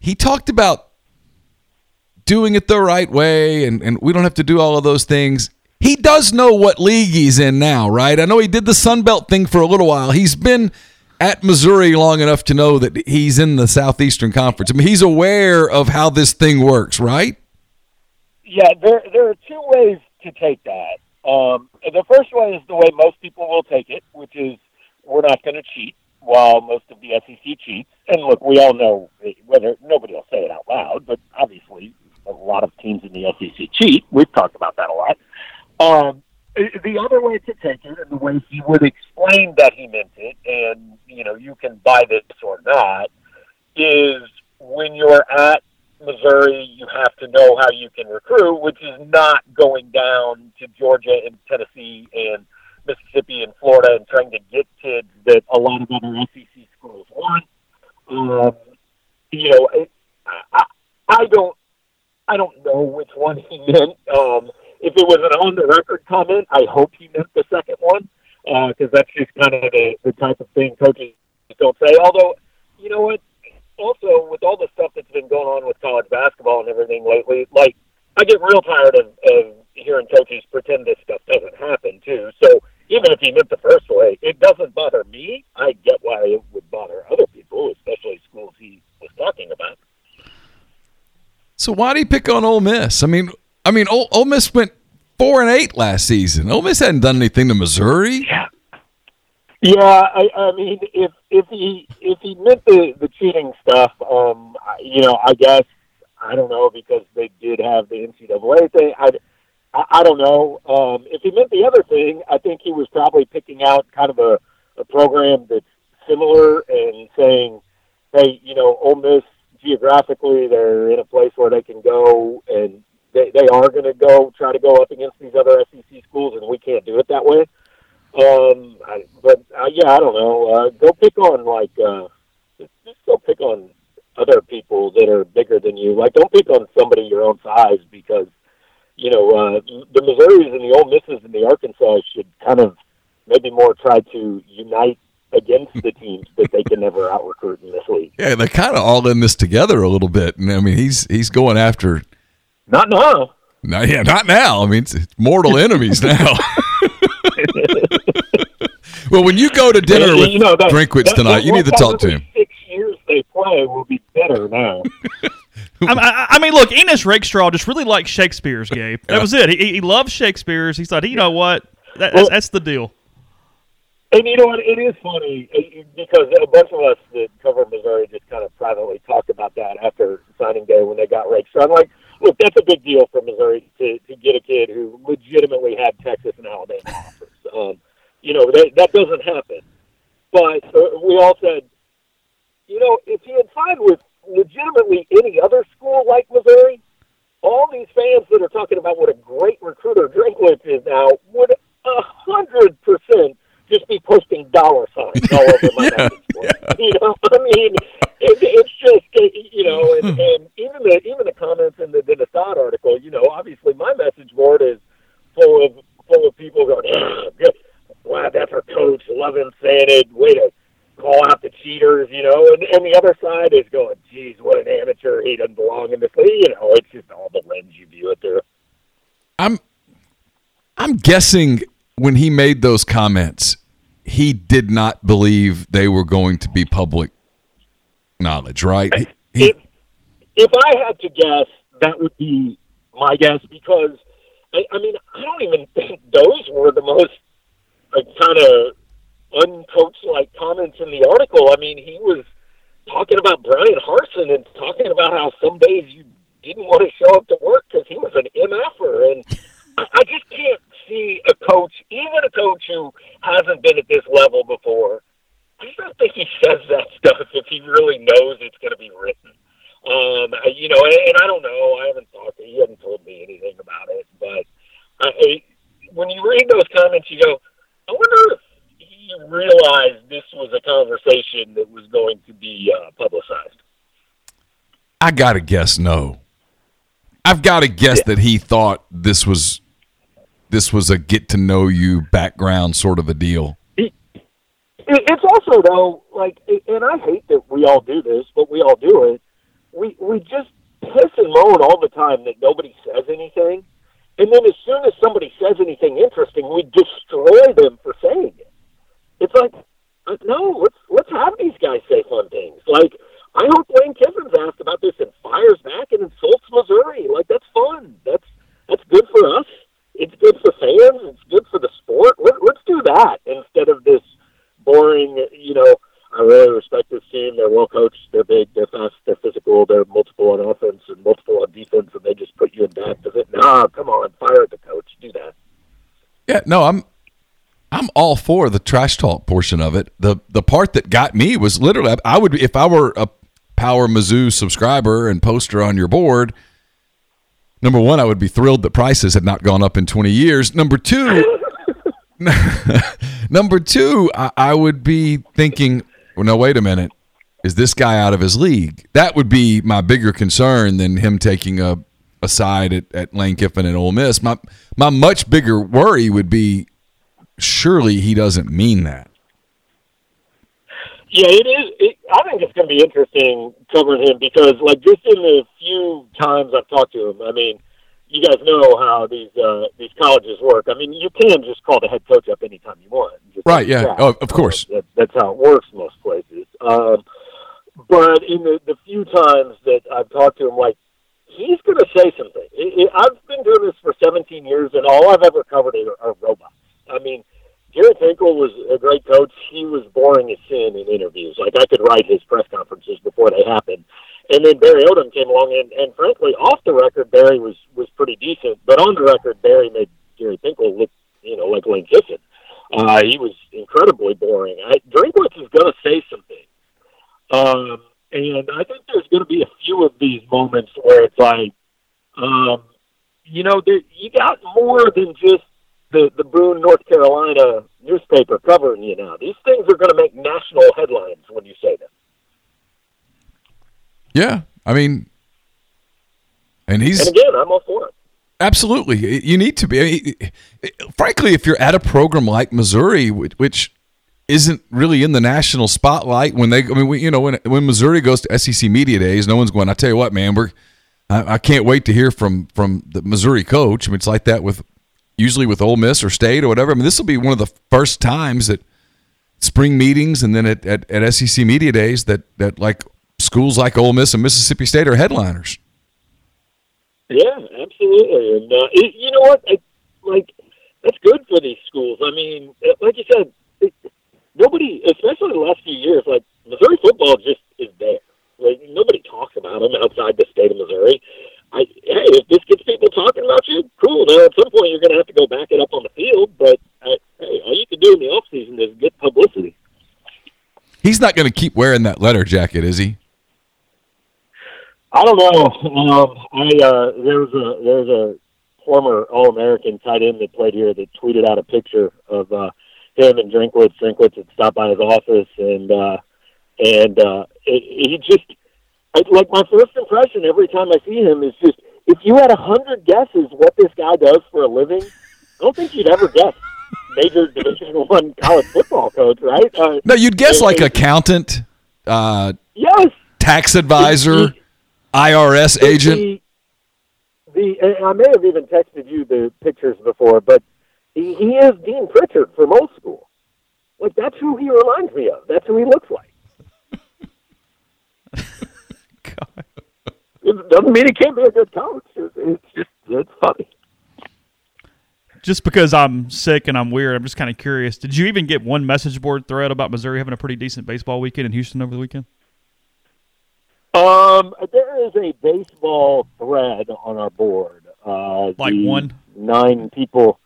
he talked about doing it the right way, and, and we don't have to do all of those things. He does know what league he's in now, right? I know he did the Sun Belt thing for a little while. He's been at Missouri long enough to know that he's in the Southeastern Conference. I mean, he's aware of how this thing works, right? Yeah, there there are two ways to take that. Um, the first way is the way most people will take it, which is we're not going to cheat, while most of the SEC cheats. And look, we all know whether nobody will say it out loud, but obviously a lot of teams in the SEC cheat. We've talked about that a lot. Um, the other way to take it, and the way he would explain that he meant it, and you know you can buy this or not, is when you're at Missouri, you have to know how you can recruit, which is not going down to Georgia and Tennessee and Mississippi and Florida and trying to get kids that a lot of other SEC schools want. Um, you know, it, I, I don't, I don't know which one he meant. Um, if it was an on the record comment, I hope he meant the second one uh, because that's just kind of the, the type of thing coaches don't say. Although, you know what? Also, with all the stuff that's been going on with college basketball and everything lately, like I get real tired of, of hearing coaches pretend this stuff doesn't happen too. So even if he meant the first way, it doesn't bother me. I get why it would bother other people, especially schools he was talking about. So why do you pick on Ole Miss? I mean, I mean, Ole, Ole Miss went four and eight last season. Ole Miss hadn't done anything to Missouri. Yeah, I, I mean, if if he if he meant the the cheating stuff, um, you know, I guess I don't know because they did have the NCAA thing. I, I, I don't know. Um, if he meant the other thing, I think he was probably picking out kind of a, a program that's similar and saying, hey, you know, Ole Miss geographically, they're in a place where they can go and they they are going to go try to go up against these other SEC schools, and we can't do it that way. Um, I, but uh, yeah, I don't know. Uh, go pick on like uh, just, just go pick on other people that are bigger than you. Like, don't pick on somebody your own size because you know uh, the Missouris and the Ole Misses and the Arkansas should kind of maybe more try to unite against the teams that they can never out recruit in this league. Yeah, they're kind of all in this together a little bit, and I mean he's he's going after. Not now. No, yeah, not now. I mean, it's, it's mortal enemies [LAUGHS] now. well, when you go to dinner with you know, that, Drinkwitz that- tonight, that you need to talk to him. Six years they play will be better now. [LAUGHS] I, I, I mean, look, Ennis Rakestraw just really liked Shakespeare's, Gabe. That was it. He, he loved Shakespeare's. He thought, you know what? That, Well- that's, that's the deal. And you know what? It is funny uh, because a bunch of us that cover Missouri just kind of privately talked about that after signing day when they got raked. So I'm like, look, that's a big deal for Missouri to, to get a kid who legitimately had Texas and Alabama offers. Um, you know, that, that doesn't happen. But uh, we all said, you know, if he had signed with legitimately any other school like Missouri, all these fans that are talking about what a great recruiter Drinkwitz is now would a hundred percent just be posting dollar signs all over my [LAUGHS] Yeah, message board. [LAUGHS] You know, I mean, it, it's just you know, and, and even the even the comments in the Dodd article, you know, obviously my message board is full of full of people going, ah, wow, that's our coach, love him saying it, way to call out the cheaters, you know, and, and the other side is going, geez, what an amateur, he doesn't belong in this league, you know, it's just all the lens you view it through. I'm I'm guessing when he made those comments, he did not believe they were going to be public knowledge, right? He- he- if if I had to guess, that would be my guess because I, I mean I don't even [LAUGHS] think those were the most like, kind of uncoached like comments in the article. I mean, he was talking about Bryan Harsin and talking about how some days you didn't want to show up to work because he was an MFer, and I, I just can't see a coach, even a coach who hasn't been at this level before. I just don't think he says that stuff if he really knows it's going to be written. Um, you know, and, and I don't know. I haven't talked. to He hasn't told me anything about it. But I, I, when you read those comments, you go, I wonder if he realized this was a conversation that was going to be uh, publicized. I got to guess no. I've got to guess that he thought this was this was a get to know you background sort of a deal. It, it's also though, like, and I hate that we all do this, but we all do it. We we just piss and moan all the time that nobody says anything, and then as soon as somebody says anything interesting, we destroy them for saying it. It's like, uh, no, let's let's have these guys say fun things. Like, I hope Lane Kiffin's asked about this and fires back and insults Missouri. Like, that's fun. That's that's good for us. It's good for fans. It's good for the sport. Let, let's do that instead of this boring. You know, I really respect this team. They're well coached. They're big. They're fast. They're physical. They're multiple on offense and multiple on defense, and they just put you in to it. Nah, come on, fire the coach. Do that. Yeah, no, I'm I'm all for the trash talk portion of it. The the part that got me was literally I would if I were a Power Mizzou subscriber and poster on your board. Number one, I would be thrilled that prices had not gone up in 20 years. Number two, [LAUGHS] number two, I, I would be thinking, well, no, wait a minute, is this guy out of his league? That would be my bigger concern than him taking a, a side at, at Lane Kiffin and Ole Miss. My my much bigger worry would be surely he doesn't mean that. Yeah, it is. It, I think it's going to be interesting covering him because, like, just in the few times I've talked to him, I mean, you guys know how these uh, these colleges work. I mean, you can just call the head coach up anytime you want. Just Right, yeah. Oh, of course. That, that's how it works most places. Um, but in the, the few times that I've talked to him, like, he's going to say something. It, it, I've been doing this for 17 years, and all I've ever covered are, are robots. I mean, Gary Pinkel was a great coach. He was boring as sin in interviews. Like I could write his press conferences before they happened. And then Barry Odom came along, and, and frankly, off the record, Barry was was pretty decent. But on the record, Barry made Gary Pinkel look, you know, like Lane Kiffin. Uh, he was incredibly boring. I, Drinkwitz is going to say something, um, and I think there's going to be a few of these moments where it's like, um, you know, there, you got more than just the the Boone, North Carolina newspaper covering you now. These things are going to make national headlines when you say them. Yeah, I mean, and he's And again, I'm all for it. Absolutely, you need to be. I mean, frankly, if you're at a program like Missouri, which- isn't really in the national spotlight, when they, I mean, we, you know, when when Missouri goes to SEC media days, no one's going. I tell you what, man, we're. I, I can't wait to hear from from the Missouri coach. I mean, it's like that with usually with Ole Miss or State or whatever. I mean, this will be one of the first times that spring meetings and then at, at, at SEC media days that that like schools like Ole Miss and Mississippi State are headliners. Yeah, absolutely. And uh, it, you know what? I, like that's good for these schools. I mean, like you said, it, nobody, especially the last few years, like Missouri football just is there. Like nobody talks about them outside the state of Missouri. I, hey, if this gets people talking about you, cool. Now at some point you're going to have to go back it up on the field, but uh, hey, all you can do in the off season is get publicity. He's not going to keep wearing that letter jacket, is he? I don't know. Um, I uh, there was a there was a former All American tight end that played here that tweeted out a picture of uh, him and Drinkwitz. Drinkwitz had stopped by his office and uh, and uh, it, he just I, like my first impression every time I see him is just if you had a hundred guesses what this guy does for a living, I don't think you'd ever guess major Division [LAUGHS] One college football coach, right? Uh, No, you'd guess and- like and- accountant, uh, yes. tax advisor, IRS agent. The, I may have even texted you the pictures before, but he, he is Dean Pritchard from old school. Like that's who he reminds me of. That's who he looks like. It doesn't mean he can't be a good coach. It's, it's just it's funny. Just because I'm sick and I'm weird, I'm just kind of curious. Did you even get one message board thread about Missouri having a pretty decent baseball weekend in Houston over the weekend? Um, there is a baseball thread on our board. Uh, Like one? nine people.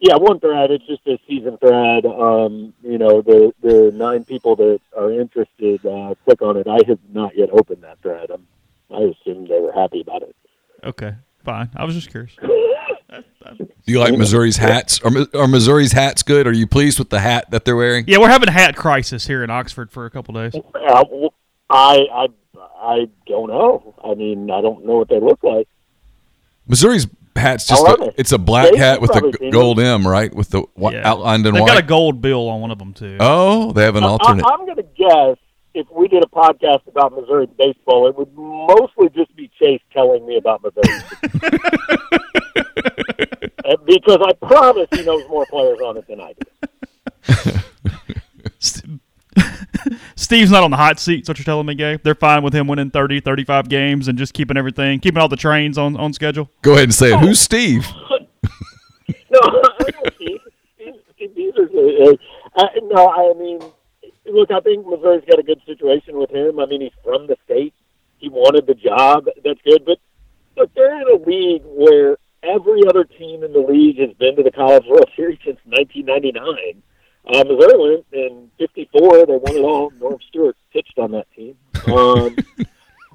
Yeah, one thread. It's just a season thread. Um, you know, the the nine people that are interested, uh, click on it. I have not yet opened that thread. I'm, I assume they were happy about it. Okay, fine. I was just curious. [LAUGHS] Do you like Missouri's hats? Are, are Missouri's hats good? Are you pleased with the hat that they're wearing? Yeah, we're having a hat crisis here in Oxford for a couple days. Uh, w- I I I don't know. I mean, I don't know what they look like. Missouri's hat's just a, they? it's a black They've hat with a probably g- gold M, right? With the whi- Yeah. outlined in They've white. got a gold bill on one of them too. oh, they have an I, alternate. I'm going to guess if we did a podcast about Missouri baseball, it would mostly just be Chase telling me about Missouri. [LAUGHS] Uh, because I promise he knows more players on it than I do. [LAUGHS] [LAUGHS] Steve's not on the hot seat. Is what you're telling me, Gabe? They're fine with him winning 30, 35 games and just keeping everything, keeping all the trains on, on schedule. Go ahead and say it. Who's Steve? [LAUGHS] No, I know Steve. Steve, Steve Bieser's a- a- uh, no, I mean, look, I think Missouri's got a good situation with him. I mean, he's from the state. He wanted the job. That's good. But look, they're in a league where every other team in the league has been to the College World Series since 1999. Uh, Missouri went in '54. They won it all. Norm Stewart pitched on that team. Um, [LAUGHS]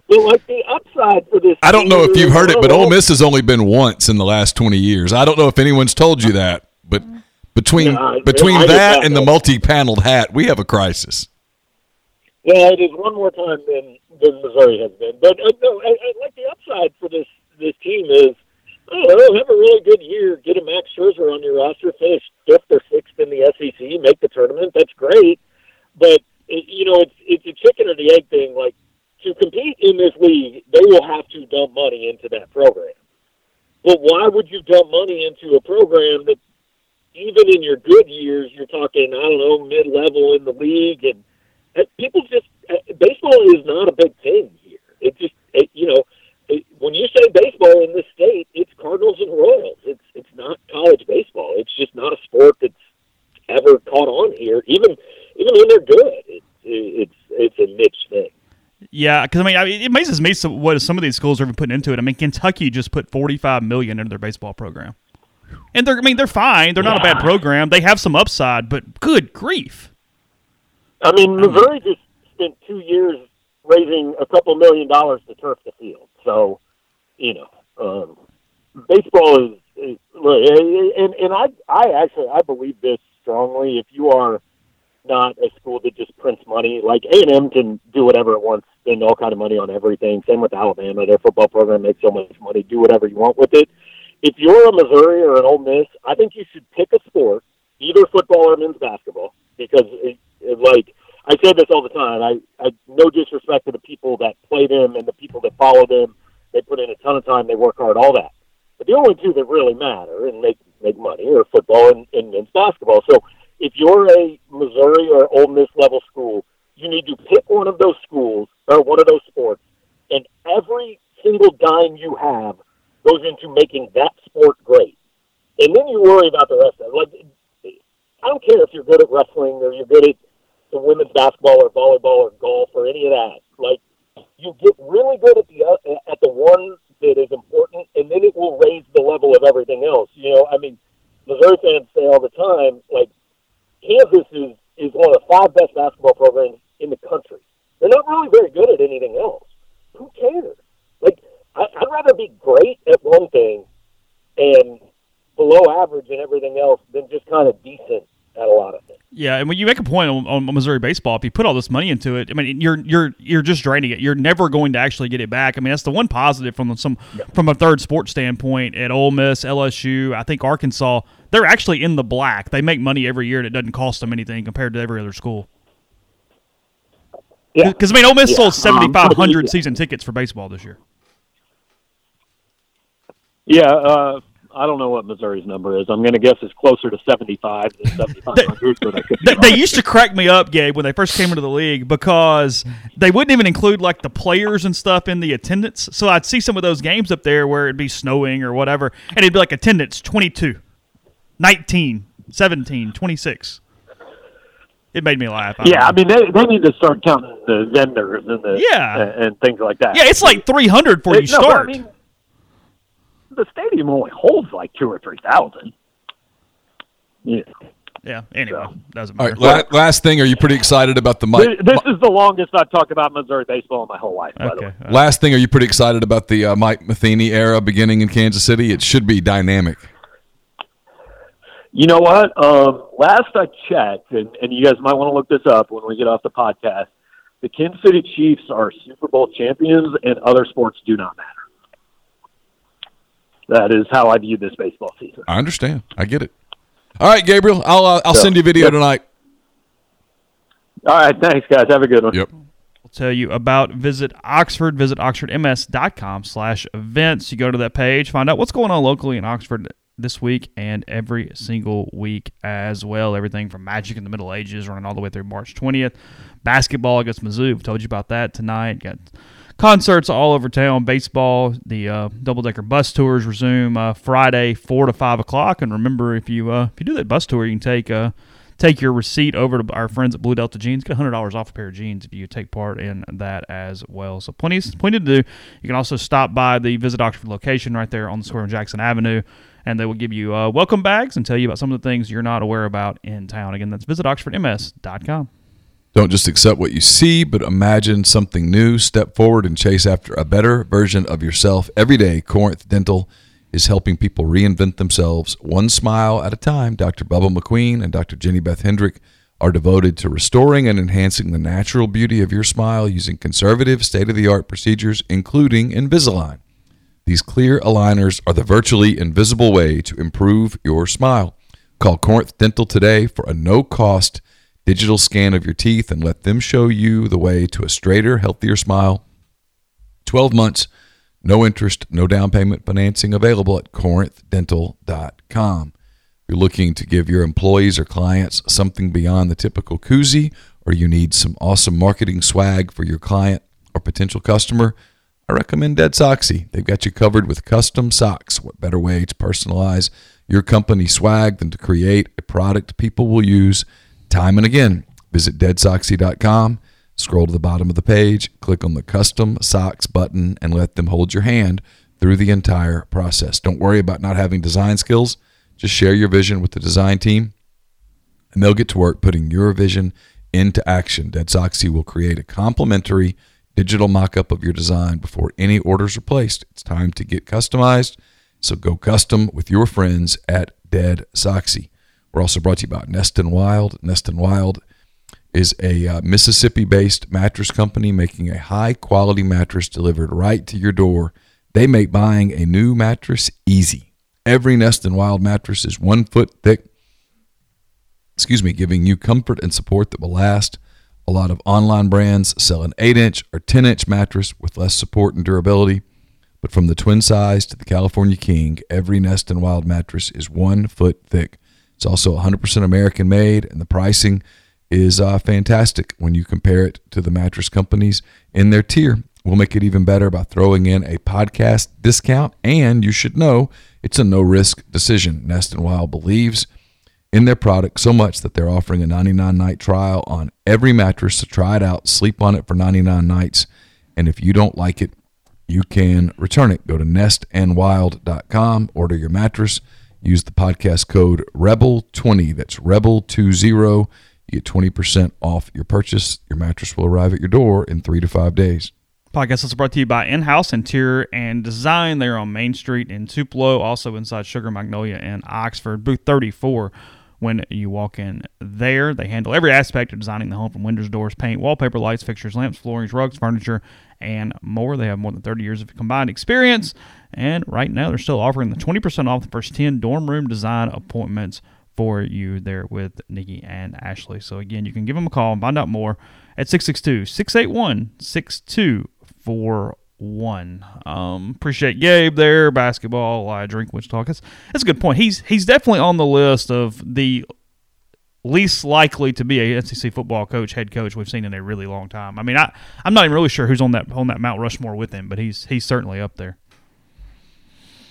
but like the upside for this, I don't know if you've heard it, but Ole. Miss has only been once in the last 20 years. I don't know if anyone's told you that, but between Yeah, between did that and the multi-paneled hat, we have a crisis. Yeah, it is one more time than than Missouri has been. But uh, no, I, I like the upside for this this team is, I don't have a really good year, get a Max Scherzer on your roster, finish fifth or sixth in the SEC, make the tournament. That's great, but it, you know, it's it's a chicken or the egg thing. Like to compete in this league, they will have to dump money into that program. But why would you dump money into a program that, even in your good years, you're talking, I don't know, mid level in the league and uh, people just uh, baseball is not a big thing here. It just it, you know it, when you say baseball in this state, it's Cardinals and Royals. It's it's not college baseball. It's just not a sport that's ever caught on here. Even even when they're good, it's it's it's a niche thing. Yeah, because I mean, I mean, it amazes me what some of these schools are even putting into it. I mean, Kentucky just put forty-five million into their baseball program, and they're I mean they're fine. They're not a bad program. They have some upside, but good grief. I mean, Missouri just spent two years raising a couple million dollars to turf the field. So, you know, um, baseball is, is and and I I actually I believe this strongly. If you are not a school that just prints money, like A and M can do whatever it wants, spend all kind of money on everything. Same with Alabama; their football program makes so much money. Do whatever you want with it. If you're a Missouri or an Ole Miss, I think you should pick a sport, either football or men's basketball, because it, it, like I say this all the time. I, I no disrespect to the people that play them and the people that follow them. They put in a ton of time. They work hard. All that. But the only two that really matter and make make money are football and, and men's basketball. So if you're a Missouri or Ole Miss level school, you need to pick one of those schools or one of those sports, and every single dime you have goes into making that sport great. And then you worry about the rest of it. Like, I don't care if you're good at wrestling or you're good at the women's basketball or volleyball or golf or any of that. Like, you get really good at the uh, at the one that is important, and then it will raise the level of everything else. You know, I mean, Missouri fans say all the time, like Kansas is is one of the five best basketball programs in the country. They're not really very good at anything else. Who cares? Like, I, I'd rather be great at one thing and below average in everything else than just kind of decent at a lot of things. Yeah, and when you make a point on, on, Missouri baseball, if you put all this money into it, I mean, you're you're you're just draining it. You're never going to actually get it back. I mean, that's the one positive from some yeah. from a third sports standpoint at Ole Miss, LSU. I think Arkansas, they're actually in the black. They make money every year, and it doesn't cost them anything compared to every other school. Yeah, because I mean, Ole Miss yeah. sold seventy five hundred um, season tickets for baseball this year. Yeah, uh, I don't know what Missouri's number is. I'm going to guess it's closer to 75 than [LAUGHS] 7,500. but I could they, they used to crack me up, Gabe, when they first came into the league because they wouldn't even include like the players and stuff in the attendance. So I'd see some of those games up there where it'd be snowing or whatever, and it'd be like attendance 22, 19, 17, 26. It made me laugh. I yeah, I mean they, they need to start counting the vendors and the yeah and, and things like that. Yeah, it's like 300 before it, you no, start. I mean, the stadium only holds like two or three thousand. Yeah. Yeah. Anyway, so. doesn't matter. All right. Last thing, are you pretty excited about the Mike? This, is the longest I've talked about Missouri baseball in my whole life. Okay. Last thing, are you pretty excited about the uh, Mike Matheny era beginning in Kansas City? It should be dynamic. You know what? Um, last I checked, and, and you guys might want to look this up when we get off the podcast. The Kansas City Chiefs are Super Bowl champions, and other sports do not matter that is how I view this baseball season. I understand. I get it. All right, Gabriel, I'll uh, I'll so, send you a video yep. tonight. All right, thanks, guys. Have a good one. Yep. We'll tell you about Visit Oxford. Visit oxfordms.com slash events. You go to that page, find out what's going on locally in Oxford this week and every single week as well. Everything from Magic in the Middle Ages running all the way through March 20th. Basketball against Mizzou. I've told you about that tonight. Got concerts all over town. Baseball, the uh, double decker bus tours resume uh, Friday, four to five o'clock. And remember, if you uh, if you do that bus tour, you can take uh, take your receipt over to our friends at Blue Delta Jeans. Get hundred dollars off a pair of jeans if you take part in that as well. So plenty plenty to do. You can also stop by the Visit Oxford location right there on the square on Jackson Avenue. And they will give you uh, welcome bags and tell you about some of the things you're not aware about in town. Again, that's visitoxfordms.com. Don't just accept what you see, but imagine something new. Step forward and chase after a better version of yourself every day. Corinth Dental is helping people reinvent themselves one smile at a time. Dr. Bubba McQueen and Dr. Jenny Beth Hendrick are devoted to restoring and enhancing the natural beauty of your smile using conservative, state of the art procedures, including Invisalign. These clear aligners are the virtually invisible way to improve your smile. Call Corinth Dental today for a no cost digital scan of your teeth and let them show you the way to a straighter, healthier smile. 12 months, no interest, no down payment financing available at corinthdental.com. If you're looking to give your employees or clients something beyond the typical koozie, or you need some awesome marketing swag for your client or potential customer, I recommend Dead Soxy. They've got you covered with custom socks. What better way to personalize your company swag than to create a product people will use time and again. Visit deadsoxy.com, scroll to the bottom of the page, click on the custom socks button, and let them hold your hand through the entire process. Don't worry about not having design skills. Just share your vision with the design team, and they'll get to work putting your vision into action. Dead Soxy will create a complimentary digital mock up of your design before any orders are placed. It's time to get customized So go custom with your friends at Dead Soxy. We're also brought to you by Nest and Wild. Nest and Wild is a uh, Mississippi based mattress company making a high quality mattress delivered right to your door. They make buying a new mattress easy. Every Nest and Wild mattress is one foot thick, excuse me, giving you comfort and support that will last. A lot of online brands sell an 8 inch or 10 inch mattress with less support and durability. But from the twin size to the California King, every Nest and Wild mattress is one foot thick. It's also 100% American made, and the pricing is uh, fantastic when you compare it to the mattress companies in their tier. We'll make it even better by throwing in a podcast discount, and you should know it's a no risk decision. Nest and Wild believes in their product so much that they're offering a 99 night trial on every mattress to try it out, sleep on it for 99 nights, and if you don't like it, you can return it. Go to nestandwild.com, order your mattress, use the podcast code REBEL20. That's REBEL20. You get 20% off your purchase. Your mattress will arrive at your door in three to five days. Podcast is brought to you by In-House Interior and Design. They're on Main Street in Tupelo, also inside Sugar Magnolia in Oxford, booth 34. When you walk in there, they handle every aspect of designing the home from windows, doors, paint, wallpaper, lights, fixtures, lamps, floorings, rugs, furniture, and more. They have more than 30 years of combined experience, and right now they're still offering the 20% off the first 10 dorm room design appointments for you there with Nikki and Ashley. So again, you can give them a call and find out more at 662-681-6241. Um, appreciate Gabe there, basketball, I Drinkwitz talk. That's, that's a good point. He's he's definitely on the list of the least likely to be a SEC football coach, head coach we've seen in a really long time. I mean, I I'm not even really sure who's on that on that Mount Rushmore with him, but he's he's certainly up there.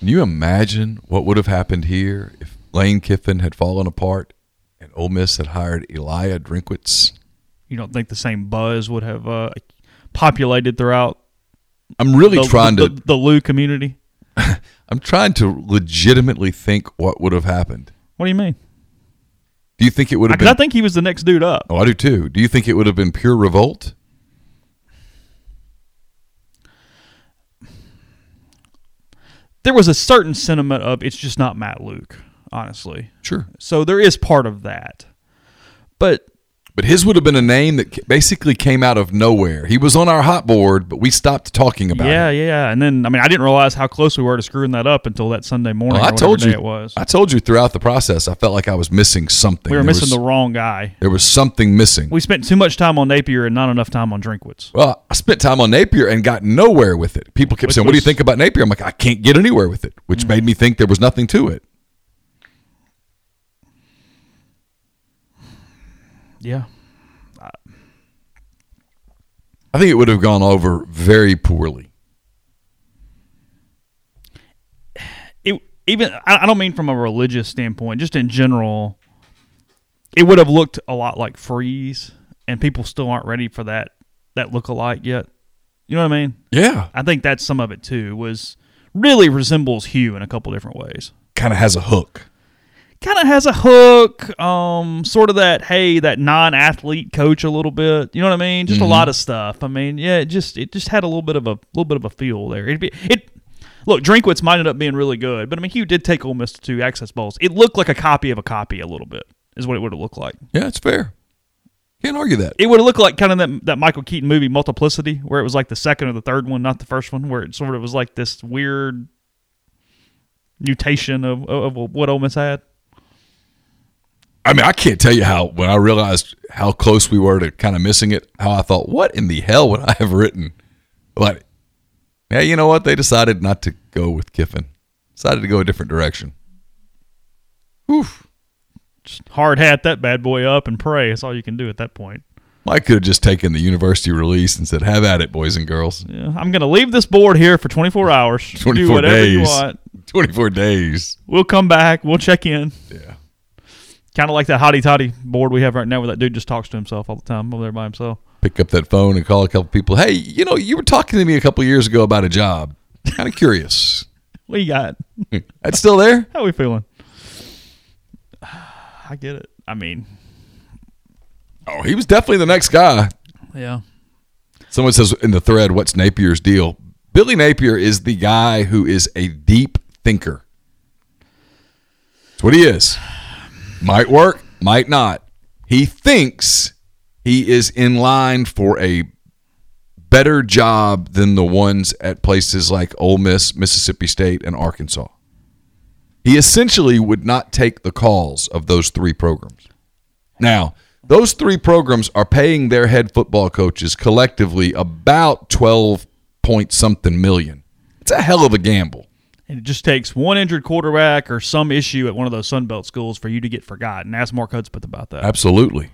Can you imagine what would have happened here if Lane Kiffin had fallen apart and Ole Miss had hired Eliah Drinkwitz? You don't think the same buzz would have uh, populated throughout I'm really the, trying the, to the Lou community? [LAUGHS] I'm trying to legitimately think what would have happened. What do you mean? Do you think it would have Because I think he was the next dude up. Oh, I do too. Do you think it would have been pure revolt? There was a certain sentiment of it's just not Matt Luke, honestly. Sure. So there is part of that. But But his would have been a name that basically came out of nowhere. He was on our hot board, but we stopped talking about yeah, it. yeah, and then I mean I didn't realize how close we were to screwing that up until that Sunday morning. Well, I told you it was. I told you throughout the process. I felt like I was missing something. we were There missing was, the wrong guy. There was something missing. We spent too much time on Napier and not enough time on Drinkwitz. well, I spent time on Napier and got nowhere with it. People kept Which saying, "What do you think about Napier?" I'm like, "I can't get anywhere with it," which mm. made me think there was nothing to it. Yeah, I think it would have gone over very poorly. it even I I don't mean from a religious standpoint, just in general, it would have looked a lot like Freeze, and people still aren't ready for that that look alike yet. You know what I mean? Yeah, I think that's some of it too. Was really resembles Hugh in a couple different ways. kind of has a hook. Kind of has a hook, um, sort of that hey, that non-athlete coach a little bit. You know what I mean? Just a lot of stuff. I mean, yeah, it just it just had a little bit of a little bit of a feel there. It be it look Drinkwitz might end up being really good, but I mean Hugh did take Ole Miss to two Access Bowls. It looked like a copy of a copy a little bit is what it would have looked like. Yeah, it's fair. Can't argue that. It would have looked like kind of that that Michael Keaton movie Multiplicity, where it was like the second or the third one, not the first one, where it sort of was like this weird mutation of of, of what Ole Miss had. I mean, I can't tell you how when I realized how close we were to kind of missing it, how I thought, what in the hell would I have written? But yeah, you know what? They decided not to go with Kiffin. Decided to go a different direction. Oof. Just hard hat that bad boy up and pray. That's all you can do at that point. Mike could have just taken the university release and said, "Have at it, boys and girls." Yeah, I'm gonna leave this board here for 24 hours. 24 days. 24 days. We'll come back. We'll check in. Yeah. Kind of like that Hotty Toddy board we have right now, where that dude just talks to himself all the time over there by himself. Pick up that phone and call a couple people. Hey, you know, you were talking to me a couple years ago about a job. Kind of [LAUGHS] curious. What you got? [LAUGHS] That's still there? How we feeling? [SIGHS] I get it. I mean, Oh, he was definitely the next guy. yeah. Someone says in the thread, "What's Napier's deal?" Billy Napier is the guy who is a deep thinker. That's what he is. Might work, might not. He thinks he is in line for a better job than the ones at places like Ole Miss, Mississippi State, and Arkansas. He essentially would not take the calls of those three programs. Now, those three programs are paying their head football coaches collectively about 12 point something million. It's a hell of a gamble. And it just takes one injured quarterback or some issue at one of those Sun Belt schools for you to get forgotten. Ask Mark Hudspeth about that. Absolutely.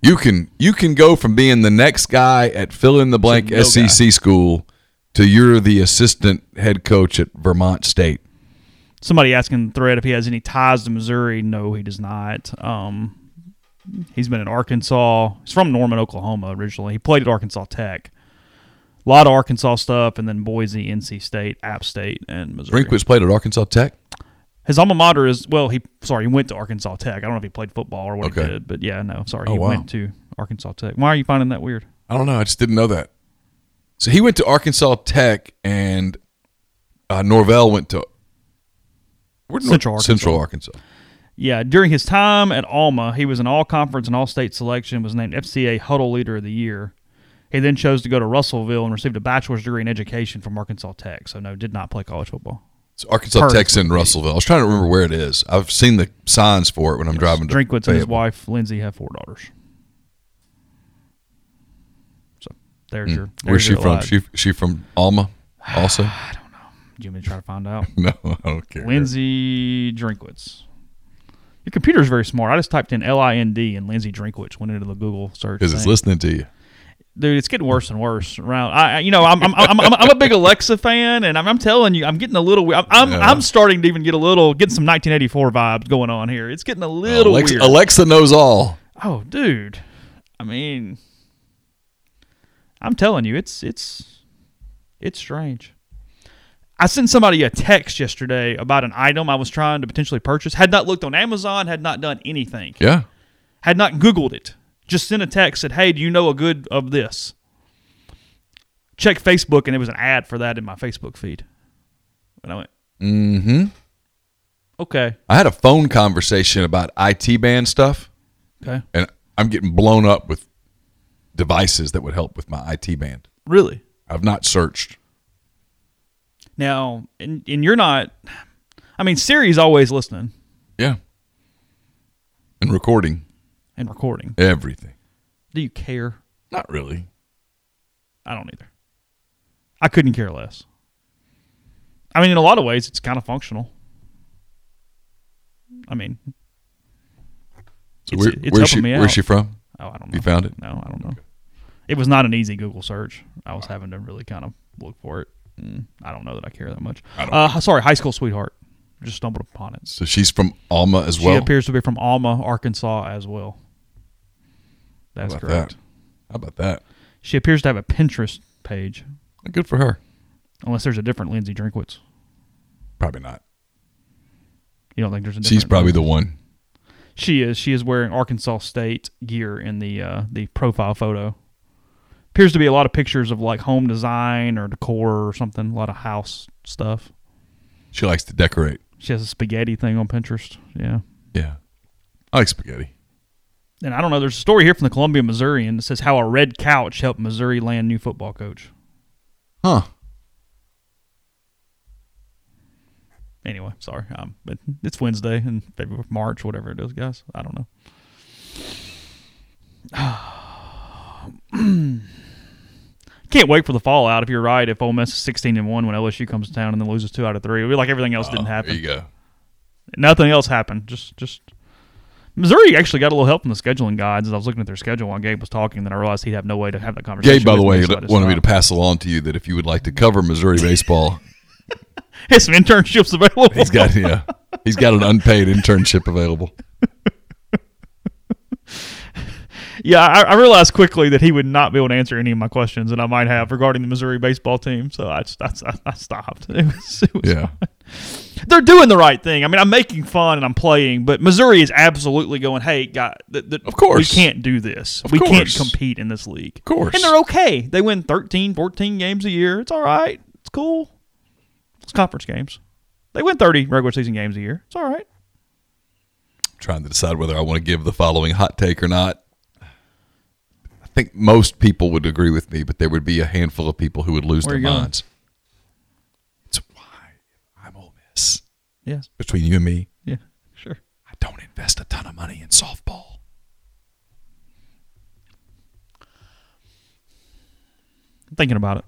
You can you can go from being the next guy at fill in the blank no SEC school to you're the assistant head coach at Vermont State. Somebody asking the thread if he has any ties to Missouri. No, he does not. Um, he's been in Arkansas. He's from Norman, Oklahoma originally. He played at Arkansas Tech. A lot of Arkansas stuff, and then Boise, NC State, App State, and Missouri. Drinkwitz played at Arkansas Tech. His alma mater is well. He sorry, he went to Arkansas Tech. I don't know if he played football or what Okay. he did, but yeah, no, sorry, Oh, he wow. went to Arkansas Tech. Why are you finding that weird? I don't know. I just didn't know that. So he went to Arkansas Tech, and uh, Norvell went to Central Arkansas. Central Arkansas. Yeah, during his time at Alma, he was an all conference and all state selection, was named FCA Huddle Leader of the Year. He then chose to go to Russellville and received a bachelor's degree in education from Arkansas Tech. So, no, did not play college football. It's Arkansas Perfect. Tech's in Russellville. I was trying to remember where it is. I've seen the signs for it when I'm driving to Drinkwitz and his wife, Lindsay, have four daughters. So, there's your. Hmm. Where's there's she your from? lad. She she from Alma [SIGHS] also? I don't know. Do you want me to try to find out? [LAUGHS] no, I don't care. Lindsay Drinkwitz. Your computer is very smart. I just typed in L I N D and Lindsay Drinkwitz went into the Google search. Because it's listening to you. Dude, it's getting worse and worse around. I, you know, I'm, I'm, I'm, I'm, I'm a big Alexa fan, and I'm, I'm telling you, I'm getting a little. I'm, I'm, Yeah. I'm starting to even get a little, getting some 1984 vibes going on here. It's getting a uh, little Alexa, weird. Alexa knows all. oh, dude, I mean, I'm telling you, it's, it's, it's strange. I sent somebody a text yesterday about an item I was trying to potentially purchase. Had not looked on Amazon. Had not done anything. Yeah. Had not Googled it. Just sent a text said, "Hey, do you know a good of this?" Check Facebook, and it was an ad for that in my Facebook feed. And I went, Mm-hmm. "Okay, I had a phone conversation about IT band stuff, okay, and I'm getting blown up with devices that would help with my IT band. really." I've not searched. Now, and and you're not. I mean, Siri's always listening Yeah. And recording and recording. everything. Do you care? Not really. I don't either. I couldn't care less. I mean, in a lot of ways, it's kind of functional. I mean, So where, it's where's she? Where's she from? oh, I don't know. You found it? No, I don't know. It was not an easy Google search. I was having to really kind of look for it. Mm, I don't know that I care that much. Uh, sorry, high school sweetheart. Just stumbled upon it. So she's from Alma as well. She appears to be from Alma, Arkansas, as well. That's correct. that? How about that? She appears to have a Pinterest page, Good for her. unless there's a different Lindsay Drinkwitz. Probably not. You don't think there's a different? She's probably the one. She is. She is wearing Arkansas State gear in the uh, the profile photo. Appears to be a lot of pictures of like home design or decor or something. A lot of house stuff. She likes to decorate. She has a spaghetti thing on Pinterest. Yeah. Yeah. I like spaghetti. And I don't know. There's a story here from the Columbia Missourian that says how a red couch helped Missouri land new football coach. Huh. Anyway, sorry. Um, but it's Wednesday in February, March, whatever it is, guys. I don't know. [SIGHS] Can't wait for the fallout. If you're right, if Ole Miss is 16 and one when LSU comes to town and then loses two out of three, it'll be like everything else didn't Oh, There happen. you go. Nothing else happened. Just, just Missouri actually got a little help from the scheduling guides. As I was looking at their schedule while Gabe was talking, then I realized he'd have no way to have that conversation. Gabe, by the way, me, so wanted me to pass along to you that if you would like to cover Missouri [LAUGHS] baseball, Has some internships available. he's got yeah, he's got an unpaid internship available. [LAUGHS] Yeah, I, I realized quickly that he would not be able to answer any of my questions that I might have regarding the Missouri baseball team. So I just I, I stopped. [LAUGHS] It was, it was Yeah. They're doing the right thing. I mean, I'm making fun and I'm playing, but Missouri is absolutely going. Hey, God, th- th- Of course. we can't do this. Of we can't compete in this league. Of course. and they're okay. They win 13, 14 games a year. It's all right. It's cool. It's conference games. They win 30 regular season games a year. It's all right. I'm trying to decide whether I want to give the following hot take or not. I think most people would agree with me, but there would be a handful of people who would lose Where their minds. It's why I'm Ole Yes. Between you and me, Yeah. Sure. I don't invest a ton of money in softball. I'm thinking about it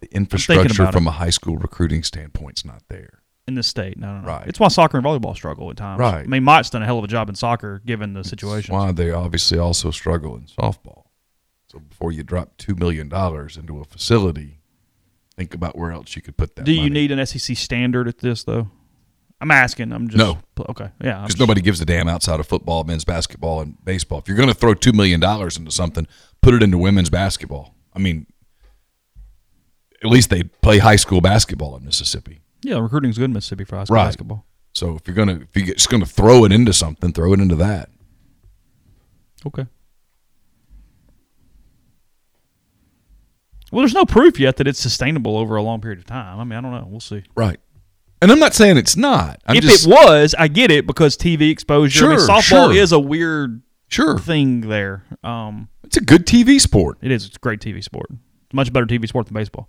The infrastructure from a high school recruiting standpoint's not there. in this state. No, no, no. Right. It's why soccer and volleyball struggle at times. Right. I mean, Mott's done a hell of a job in soccer given the situation. Why they obviously also struggle in softball. So before you drop two million dollars into a facility, think about where else you could put that. Do you money. need an SEC standard at this though? I'm asking. I'm just No. Okay. Yeah. Because nobody gives a damn outside of football, men's basketball, and baseball. If you're going to throw two million dollars into something, put it into women's basketball. I mean, at least they play high school basketball in Mississippi. Yeah, recruiting's good in Mississippi for high school Right. basketball. So if you're gonna if you're just going to throw it into something, throw it into that. Okay. Well, there's no proof yet that it's sustainable over a long period of time. I mean, I don't know. We'll see. Right. And I'm not saying it's not. I'm if just it was, I get it because TV exposure. I mean, Sure, softball sure. is a weird sure thing there. Um, it's a good TV sport. it is. It's a great TV sport. It's much better TV sport than baseball.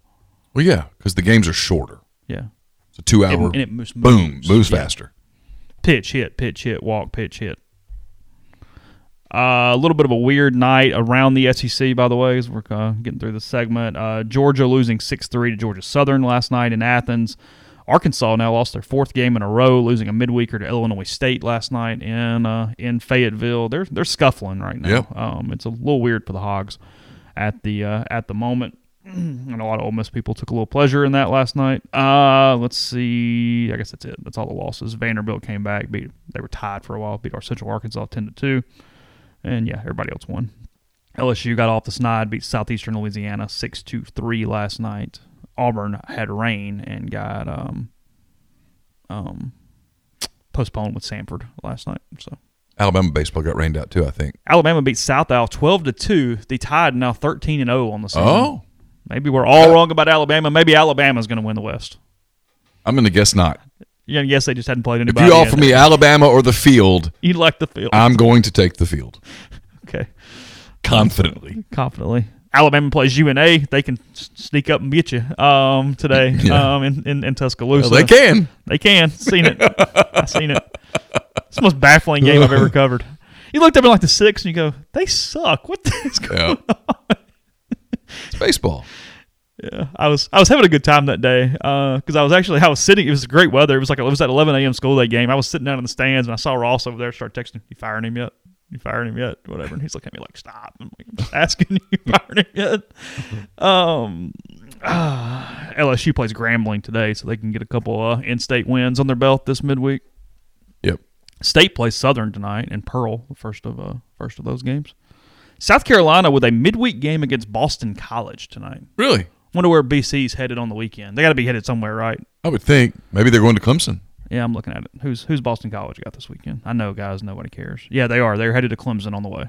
Well, yeah, because the games are shorter. Yeah. It's a two hour. And- and it moves- boom, moves. moves Yeah. faster. pitch hit, pitch hit, walk, pitch hit. Uh, a little bit of a weird night around the SEC, by the way, as we're uh, getting through the segment. Uh, Georgia losing 6 3 to Georgia Southern last night in Athens. Arkansas now lost their fourth game in a row, losing a midweeker to Illinois State last night in uh, in Fayetteville. They're they're scuffling right now. Yep. Um, it's a little weird for the Hogs at the uh, at the moment. [CLEARS THROAT] And a lot of Ole Miss people took a little pleasure in that last night. Uh, let's see. I guess that's it. That's all the losses. Vanderbilt came back. Beat. They were tied for a while. Beat our Central Arkansas ten to two. And yeah, everybody else won. LSU got off the snide. Beat Southeastern Louisiana six to three last night. Auburn had rain and got um um postponed with Samford last night. So Alabama baseball got rained out too. I think. Alabama beat South Al twelve to two. They tied now thirteen and zero on the season. Oh, Maybe we're all wrong about Alabama. Maybe Alabama's going to win the West. I'm going to guess not. Yeah, yes, they just hadn't played anybody. If you offer me Alabama or the field, you like the field. I'm going to take the field [LAUGHS] okay, confidently. confidently. Alabama plays UNA. They can sneak up and get you um, today [LAUGHS] Yeah. um, in, in, in Tuscaloosa. Well, they can. They can. Seen it. [LAUGHS] I've seen it. It's the most baffling game I've ever [LAUGHS] covered. You looked up in like the six and you go, they suck. What the is going Yeah. it's baseball. Yeah, I was I was having a good time that day because I was actually I was sitting. It was great weather. It was like it was at 11 a.m. school day game. I was sitting down in the stands and I saw Ross over there. Start texting, "You firing him yet? You fired him yet? Whatever." And he's looking at me like, "Stop!" I'm like, "I'm just asking you [LAUGHS] fired him yet?" Um, [SIGHS] ah, LSU plays Grambling today, so they can get a couple uh, in-state wins on their belt this midweek. Yep. State plays Southern tonight and Pearl, the first of uh, first of those games. South Carolina with a midweek game against Boston College tonight. Really? Wonder where BC's headed on the weekend. They got to be headed somewhere, right? I would think maybe they're going to Clemson. Yeah, I'm looking at it. Who's who's Boston College got this weekend? I know, guys. Nobody cares. Yeah, they are. They're headed to Clemson on the way.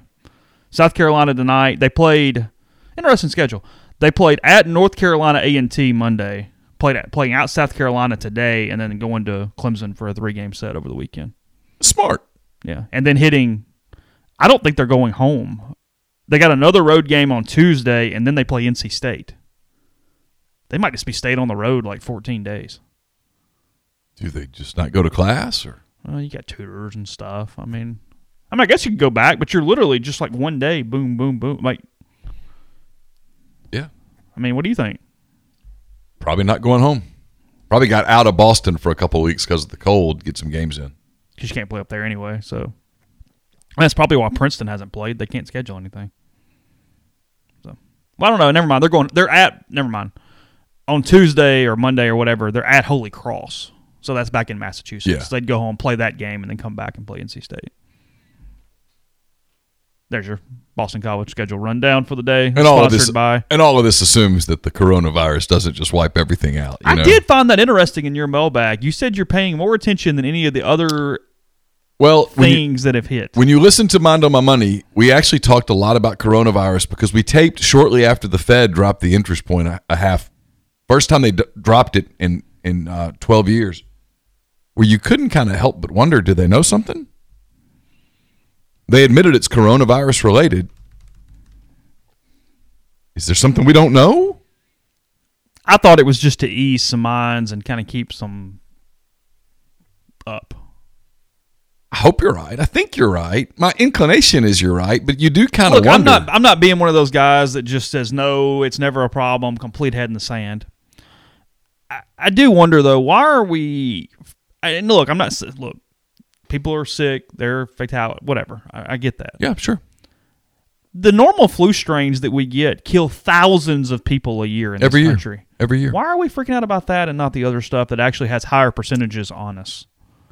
South Carolina tonight. They played. Interesting schedule. They played at North Carolina A and T Monday. Played at playing out South Carolina today, and then going to Clemson for a three game set over the weekend. Smart. Yeah, and then hitting. I don't think they're going home. They got another road game on Tuesday, and then they play NC State. They might just be stayed on the road like 14 days. Do they just not go to class or? Well, you got tutors and stuff. I mean, I mean, I guess you could go back, but you're literally just like one day, boom, boom, boom. Like, Yeah. I mean, what do you think? Probably not going home. Probably got out of Boston for a couple of weeks because of the cold. Get some games in. Because you can't play up there anyway. So that's probably why Princeton hasn't played. They can't schedule anything. So, well, I don't know. Never mind. They're going. They're at. Never mind. On Tuesday or Monday or whatever, they're at Holy Cross. So that's back in Massachusetts. Yeah. So they'd go home, play that game, and then come back and play NC State. There's your Boston College schedule rundown for the day. And all of this, by. and all of this assumes that the coronavirus doesn't just wipe everything out. You I know? did find that interesting in your mailbag. You said you're paying more attention than any of the other Well, when you, things that have hit. when you listen to Mind on My Money, we actually talked a lot about coronavirus because we taped shortly after the Fed dropped the interest point a, a half. First time they d- dropped it in in uh, twelve years, where you couldn't kind of help but wonder, do they know something? They admitted it's coronavirus related. Is there something we don't know? I thought it was just to ease some minds and kind of keep some up. I hope you're right. I think you're right. My inclination is you're right, but you do kind of wonder. I'm not. I'm not being one of those guys that just says no. It's never a problem. Complete head in the sand. I, I do wonder though. Why are we? And look, I'm not. Look, people are sick. They're fatal. Whatever. I, I get that. yeah, sure. The normal flu strains that we get kill thousands of people a year in Every this year. country. Every year. Why are we freaking out about that and not the other stuff that actually has higher percentages on us?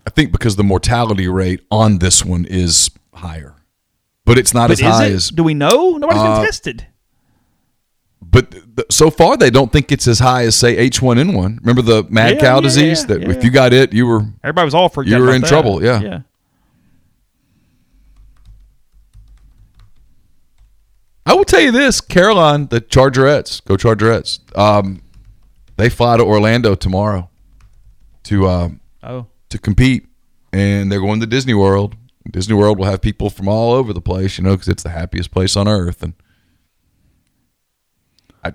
I think because the mortality rate on this one is higher, but it's not But as is high it? as. Do we know? Nobody's Uh, been tested. But th- so far, they don't think it's as high as say H1N1. Remember the mad Yeah, cow yeah, disease yeah, that if you got it, you were Everybody was all for you were in that. trouble, yeah. Yeah. I will tell you this, Caroline, the Chargerettes, go Chargerettes. Um, they fly to Orlando tomorrow to um, Oh. to compete, and they're going to Disney World. Disney World will have people from all over the place, you know, because it's the happiest place on earth. And I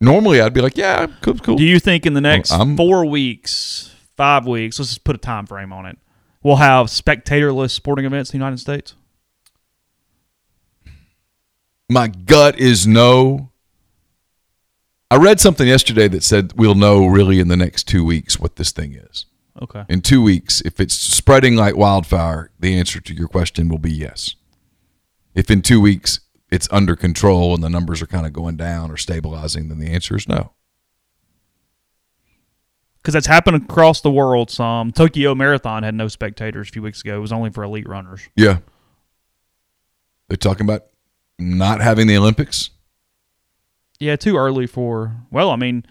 normally I'd be like, yeah, cool, cool. Do you think in the next I'm- four weeks, five weeks, let's just put a time frame on it, we'll have spectatorless sporting events in the United States? My gut is no. I read something yesterday that said we'll know really in the next two weeks what this thing is. Okay. in two weeks, if it's spreading like wildfire, the answer to your question will be yes. If in two weeks it's under control and the numbers are kind of going down or stabilizing, then the answer is no. Because that's happened across the world some. Tokyo Marathon had no spectators a few weeks ago. It was only for elite runners. Yeah. They're talking about not having the Olympics. Yeah, too early for. Well, I mean,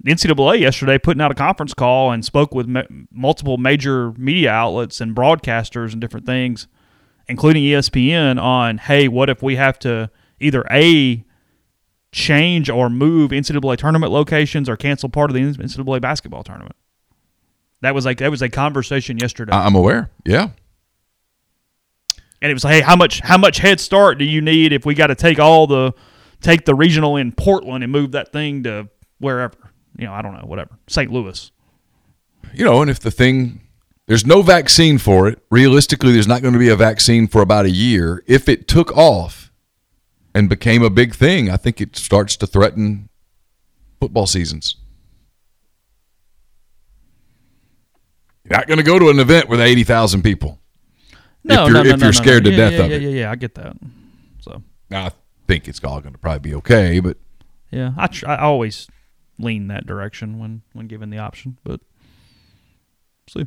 the NCAA yesterday putting out a conference call and spoke with ma- multiple major media outlets and broadcasters and different things, including ESPN, on hey, what if we have to either a change or move NCAA tournament locations or cancel part of the NCAA basketball tournament. That was like that was a conversation yesterday, I'm aware. Yeah. and it was like, hey, how much how much head start do you need if we got to take all the take the regional in Portland and move that thing to wherever you know I don't know whatever St. Louis. You know, and if the thing, there's no vaccine for it, realistically, there's not going to be a vaccine for about a year. If it took off and became a big thing, I think it starts to threaten football seasons. You're not going to go to an event with 80,000 people. No, If you're- no, no, if you're scared to yeah, death yeah, of yeah, it. Yeah, yeah, I get that. So I think it's all going to probably be okay, but yeah, I tr- I always lean that direction when when given the option, but see.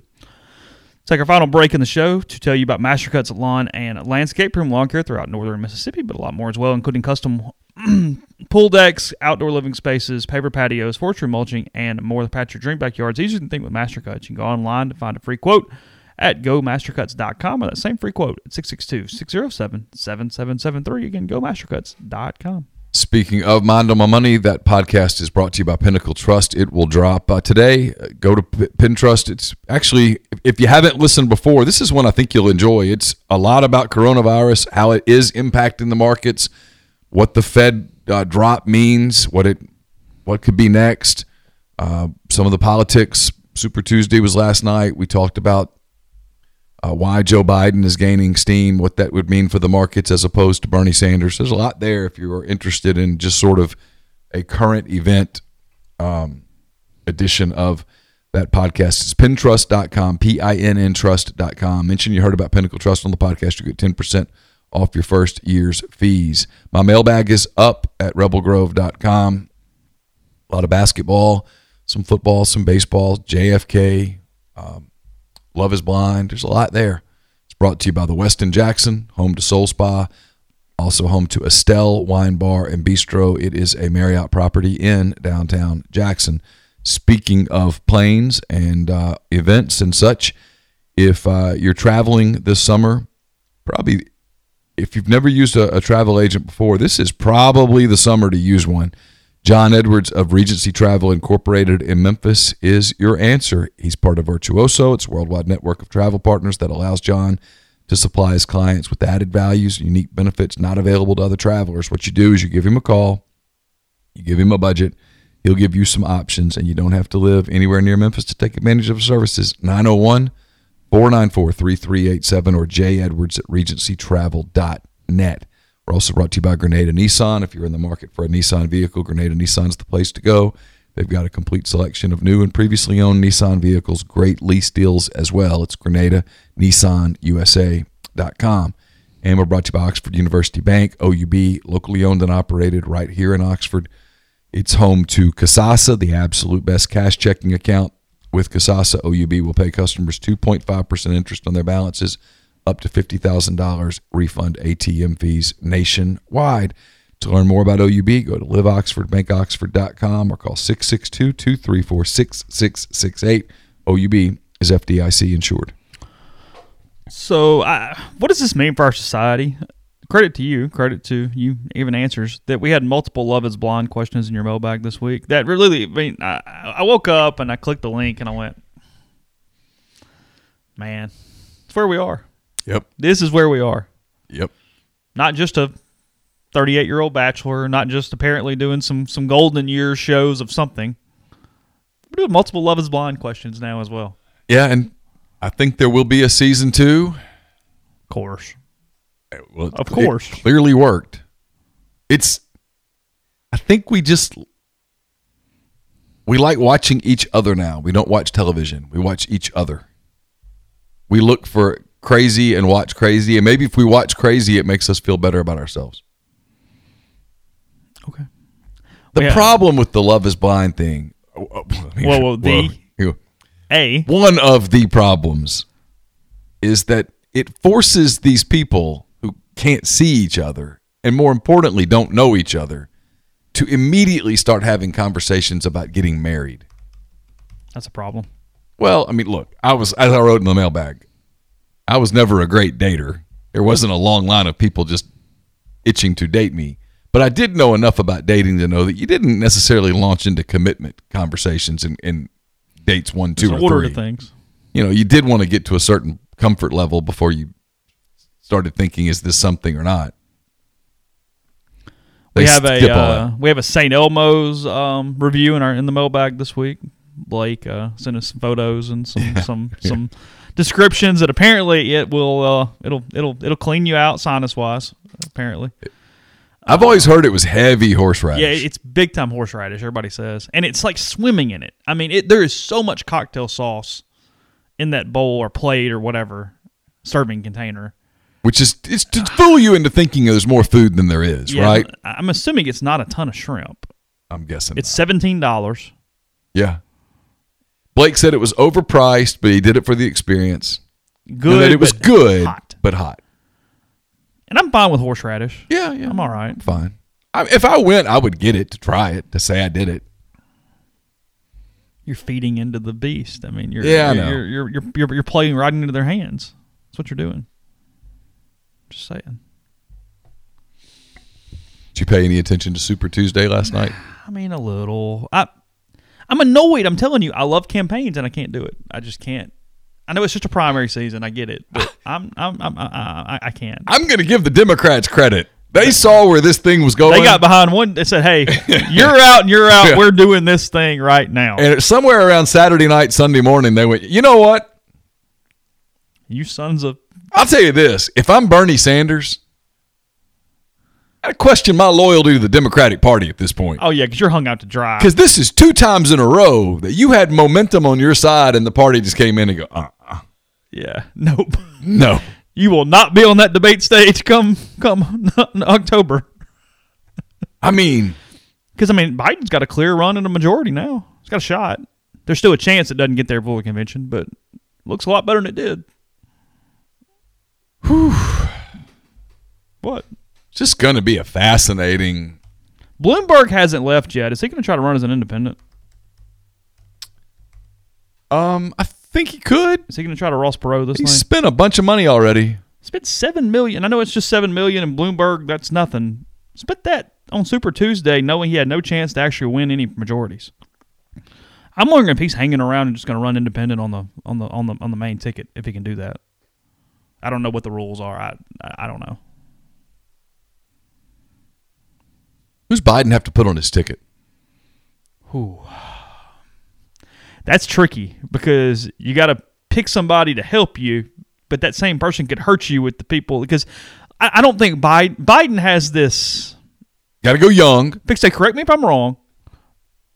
Take our final break in the show to tell you about Mastercuts Lawn and Landscape from lawn care throughout northern Mississippi, but a lot more as well, including custom [CLEARS THROAT] pool decks, outdoor living spaces, paper patios, forestry mulching, and more. The patch your dream backyards easier than think with Mastercuts. You can go online to find a free quote at gomastercuts.com or that same free quote at 662-607-7773. Again, gomastercuts.com. Speaking of Mind on My Money, that podcast is brought to you by Pinnacle Trust. It will drop uh, today. Uh, Go to P- Pinntrust. It's actually, if- you haven't listened before, this is one I think you'll enjoy. It's a lot about coronavirus, how it is impacting the markets, what the Fed uh, drop means, what it, what could be next, uh, some of the politics. Super Tuesday was last night. We talked about uh, why Joe Biden is gaining steam, what that would mean for the markets as opposed to Bernie Sanders. There's a lot there if you are interested in just sort of a current event um, edition of that podcast. It's pinntrust.com, P I N N trust.com. Mention you heard about Pinnacle Trust on the podcast. You get 10% off your first year's fees. My mailbag is up at rebelgrove.com. A lot of basketball, some football, some baseball, JFK, Love is Blind. There's a lot there. It's brought to you by the Westin Jackson, home to Soul Spa, also home to Estelle Wine Bar and Bistro. It is a Marriott property in downtown Jackson. Speaking of planes and uh, events and such, if uh, you're traveling this summer, probably if you've never used a, a travel agent before, this is probably the summer to use one. John Edwards of Regency Travel Incorporated in Memphis is your answer. He's part of Virtuoso. It's a worldwide network of travel partners that allows John to supply his clients with added values, unique benefits not available to other travelers. What you do is you give him a call, you give him a budget, he'll give you some options, and you don't have to live anywhere near Memphis to take advantage of his services. 901 494 3387 or jedwards at regencytravel.net. We're also brought to you by Grenada Nissan. If you're in the market for a Nissan vehicle, Grenada Nissan's the place to go. They've got a complete selection of new and previously owned Nissan vehicles, great lease deals as well. It's Grenada Nissan USA.com. And we're brought to you by Oxford University Bank, OUB, locally owned and operated right here in Oxford. It's home to Kasasa, the absolute best cash checking account. With Kasasa, OUB will pay customers 2.5% interest on their balances up to $50,000 refund ATM fees nationwide. To learn more about OUB, go to liveoxfordbankoxford.com or call 662 234 6668. OUB is FDIC insured. So, what does this mean for our society? Credit to you, credit to you, even answers that we had multiple Love is Blind questions in your mailbag this week. That really, I mean, I, I woke up and I clicked the link and I went, man, it's where we are. Yep. This is where we are. Yep. Not just a 38 year old bachelor, not just apparently doing some some golden years shows of something. We're doing multiple Love is Blind questions now as well. Yeah, and I think there will be a season two. Of course. Well, Of course. it clearly worked. It's. I think we just we like watching each other now. We don't watch television. We watch each other. We look for crazy and watch crazy, and maybe if we watch crazy, it makes us feel better about ourselves. Okay. The Yeah. problem with the Love Is Blind thing. whoa, [LAUGHS] the- whoa. A. one of the problems is that it forces these people who can't see each other and more importantly don't know each other to immediately start having conversations about getting married. That's a problem. Well, I mean, look, I was as I wrote in the mailbag, I was never a great dater. There wasn't a long line of people just itching to date me. But I did know enough about dating to know that you didn't necessarily launch into commitment conversations and, in dates one, two, There's or order three things. you know, you did want to get to a certain comfort level before you started thinking, is this something or not? They we have a uh, we have a St. Elmo's um, review in our in the mailbag this week. Blake uh, sent us some photos and some [LAUGHS] some some descriptions that apparently it will uh, it'll it'll it'll clean you out sinus wise. Apparently, I've always heard it was heavy horseradish. yeah, it's big time horseradish. Everybody says, and it's like swimming in it. I mean, it, there is so much cocktail sauce in that bowl or plate or whatever serving container. which is it's to fool you into thinking there's more food than there is, Yeah, right? I'm assuming it's not a ton of shrimp. I'm guessing. It's seventeen dollars. yeah. Blake said it was overpriced, but he did it for the experience. Good. and that it was but good, hot. but hot. And I'm fine with horseradish. Yeah, yeah. I'm all right. Fine. I, if I went, I would get it to try it to say I did it. You're feeding into the beast. I mean, you're Yeah, you're, know. You're, you're you're you're you're playing right into their hands. That's what you're doing. Just saying. Did you pay any attention to Super Tuesday last night? I mean, a little. I I'm annoyed. I'm telling you, I love campaigns and I can't do it. I just can't. I know it's just a primary season. I get it, but [LAUGHS] I'm I'm, I'm I, I, I can't. I'm going to give the Democrats credit. They saw where this thing was going. They got behind one. They said, "Hey, [LAUGHS] you're out and you're out. Yeah. We're doing this thing right now." and it's somewhere around Saturday night, Sunday morning, they went, you know what? you sons of I'll tell you this. If I'm Bernie Sanders, I question my loyalty to the Democratic Party at this point. oh yeah, because you're hung out to dry. Because this is two times in a row that you had momentum on your side and the party just came in and go, uh, uh, Yeah, [LAUGHS] nope. no. You will not be on that debate stage come come [LAUGHS] October. I mean, Because I mean, Biden's got a clear run in a majority now. He's got a shot. There's still a chance it doesn't get there before the convention, but looks a lot better than it did. Whew. What? It's just going to be a fascinating. Bloomberg hasn't left yet. Is he going to try to run as an independent? Um, I think he could. Is he going to try to Ross Perot this He spent a bunch of money already. Spent seven million. I know it's just seven million, and Bloomberg that's nothing. Spent that on Super Tuesday, knowing he had no chance to actually win any majorities. I'm wondering if he's hanging around and just going to run independent on the on the on the on the main ticket if he can do that. I don't know what the rules are. I I don't know. Who's Biden have to put on his ticket? Whew. That's tricky because you got to pick somebody to help you, but that same person could hurt you with the people. Because I, I don't think Biden, Biden has this. Got to go young. Fix say, correct me if I'm wrong.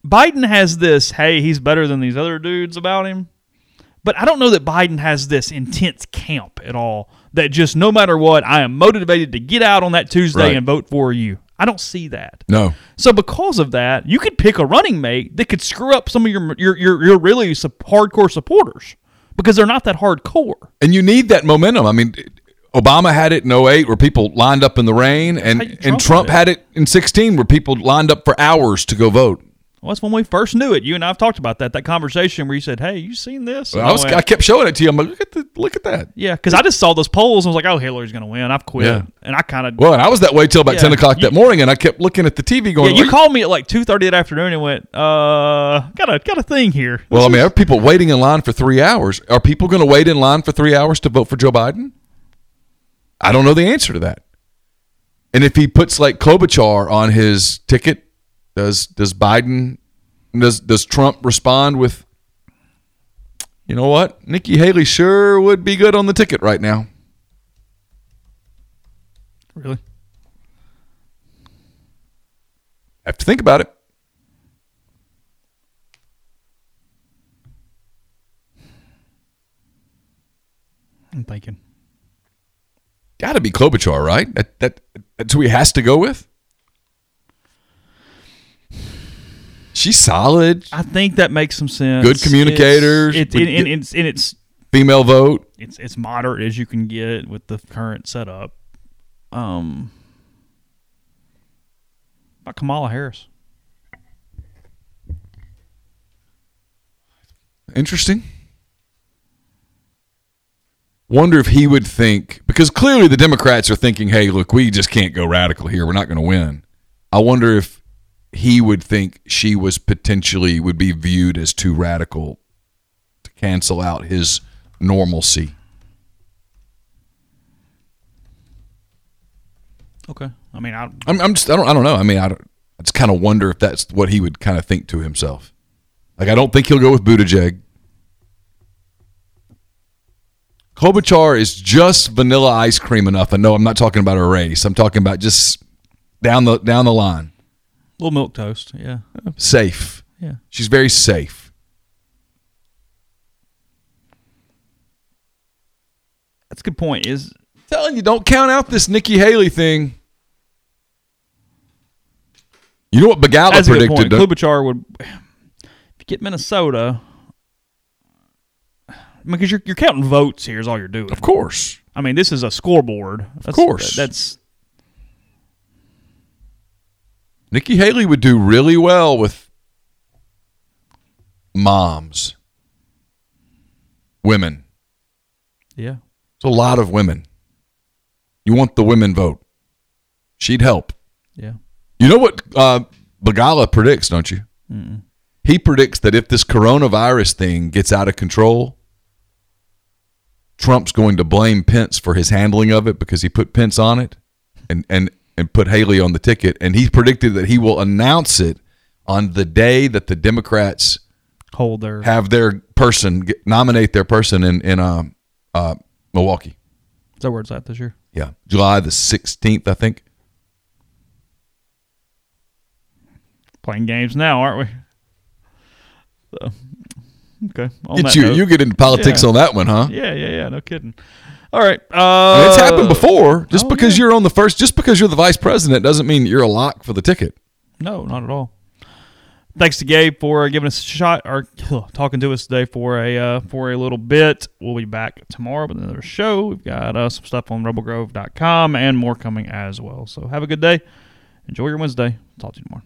Biden has this, hey, he's better than these other dudes about him. But I don't know that Biden has this intense camp at all that just no matter what, I am motivated to get out on that Tuesday Right. and vote for you. I don't see that. No. So because of that, you could pick a running mate that could screw up some of your your your, your really hardcore supporters because they're not that hardcore. And you need that momentum. I mean, Obama had it in 08 where people lined up in the rain, and, you- and Trump Trump had had it in 16 where people lined up for hours to go vote. Well, that's when we first knew it. You and I have talked about that. That conversation where you said, "Hey, you seen this?" And I, was, went, I kept showing it to you. I'm like, look at the, look at that. yeah, because I just saw those polls and was like, "Oh, Hillary's going to win." I've quit, Yeah. and I kind of Well, and I was that way till about Yeah. 10 o'clock You- that morning, and I kept looking at the TV yeah. going, You "Well, called me at like two thirty that afternoon and went, "Uh, got a got a thing here." Well, I mean, are people waiting in line for three hours? Are people going to wait in line for three hours to vote for Joe Biden? I don't know the answer to that. And if he puts like Klobuchar on his ticket, does does Biden does does Trump respond with, you know what, Nikki Haley sure would be good on the ticket right now. really? I Have to think about it. I'm thinking. Got to be Klobuchar, right? That that that's who he has to go with. She's solid, I think that makes some sense. Good communicators. It's, it, and, and it's and it's female vote. it's it's moderate as you can get with the current setup. Um, about Kamala Harris. Interesting. Wonder if he would think because clearly the Democrats are thinking, "Hey, look, we just can't go radical here. We're not going to win." I wonder if he would think she was potentially would be viewed as too radical to cancel out his normalcy. Okay, I mean, I I'm, I'm just I don't I don't know. I mean, I, I just kind of wonder if that's what he would kind of think to himself. Like, I don't think he'll go with Buttigieg. Klobuchar is just vanilla ice cream enough. I know I'm not talking about a race. I'm talking about just down the down the line. Little milk toast. Yeah, Safe. yeah. She's very safe. That's a good point. Is telling you, don't count out this Nikki Haley thing. You know what Begala that's a good point. predicted? Klobuchar would, if you get Minnesota, because you're you're counting votes here is all you're doing. Of course. I mean, this is a scoreboard. That's, course. that's Nikki Haley would do really well with moms, women. yeah. It's a lot of women. You want the women vote. She'd help. Yeah. You know what uh, Begala predicts, don't you? He predicts that if this coronavirus thing gets out of control, Trump's going to blame Pence for his handling of it because he put Pence on it and, and, and put Haley on the ticket. And he predicted that he will announce it on the day that the Democrats Hold their have their person get, nominate their person in in uh, uh, Milwaukee. Is that where it's at this year? Yeah, July the sixteenth, I think. Playing games now, aren't we? So, okay. On you, note- you get into politics Yeah. on that one, huh? Yeah, yeah, yeah. No kidding. All right. Uh, it's happened before. Just oh, because yeah. you're on the first, just because you're the vice president, doesn't mean you're a lock for the ticket. No, not at all. Thanks to Gabe for giving us a shot or talking to us today for a uh, for a little bit. We'll be back tomorrow with another show. We've got uh, some stuff on rebelgrove.com and more coming as well. So have a good day. Enjoy your Wednesday. Talk to you tomorrow.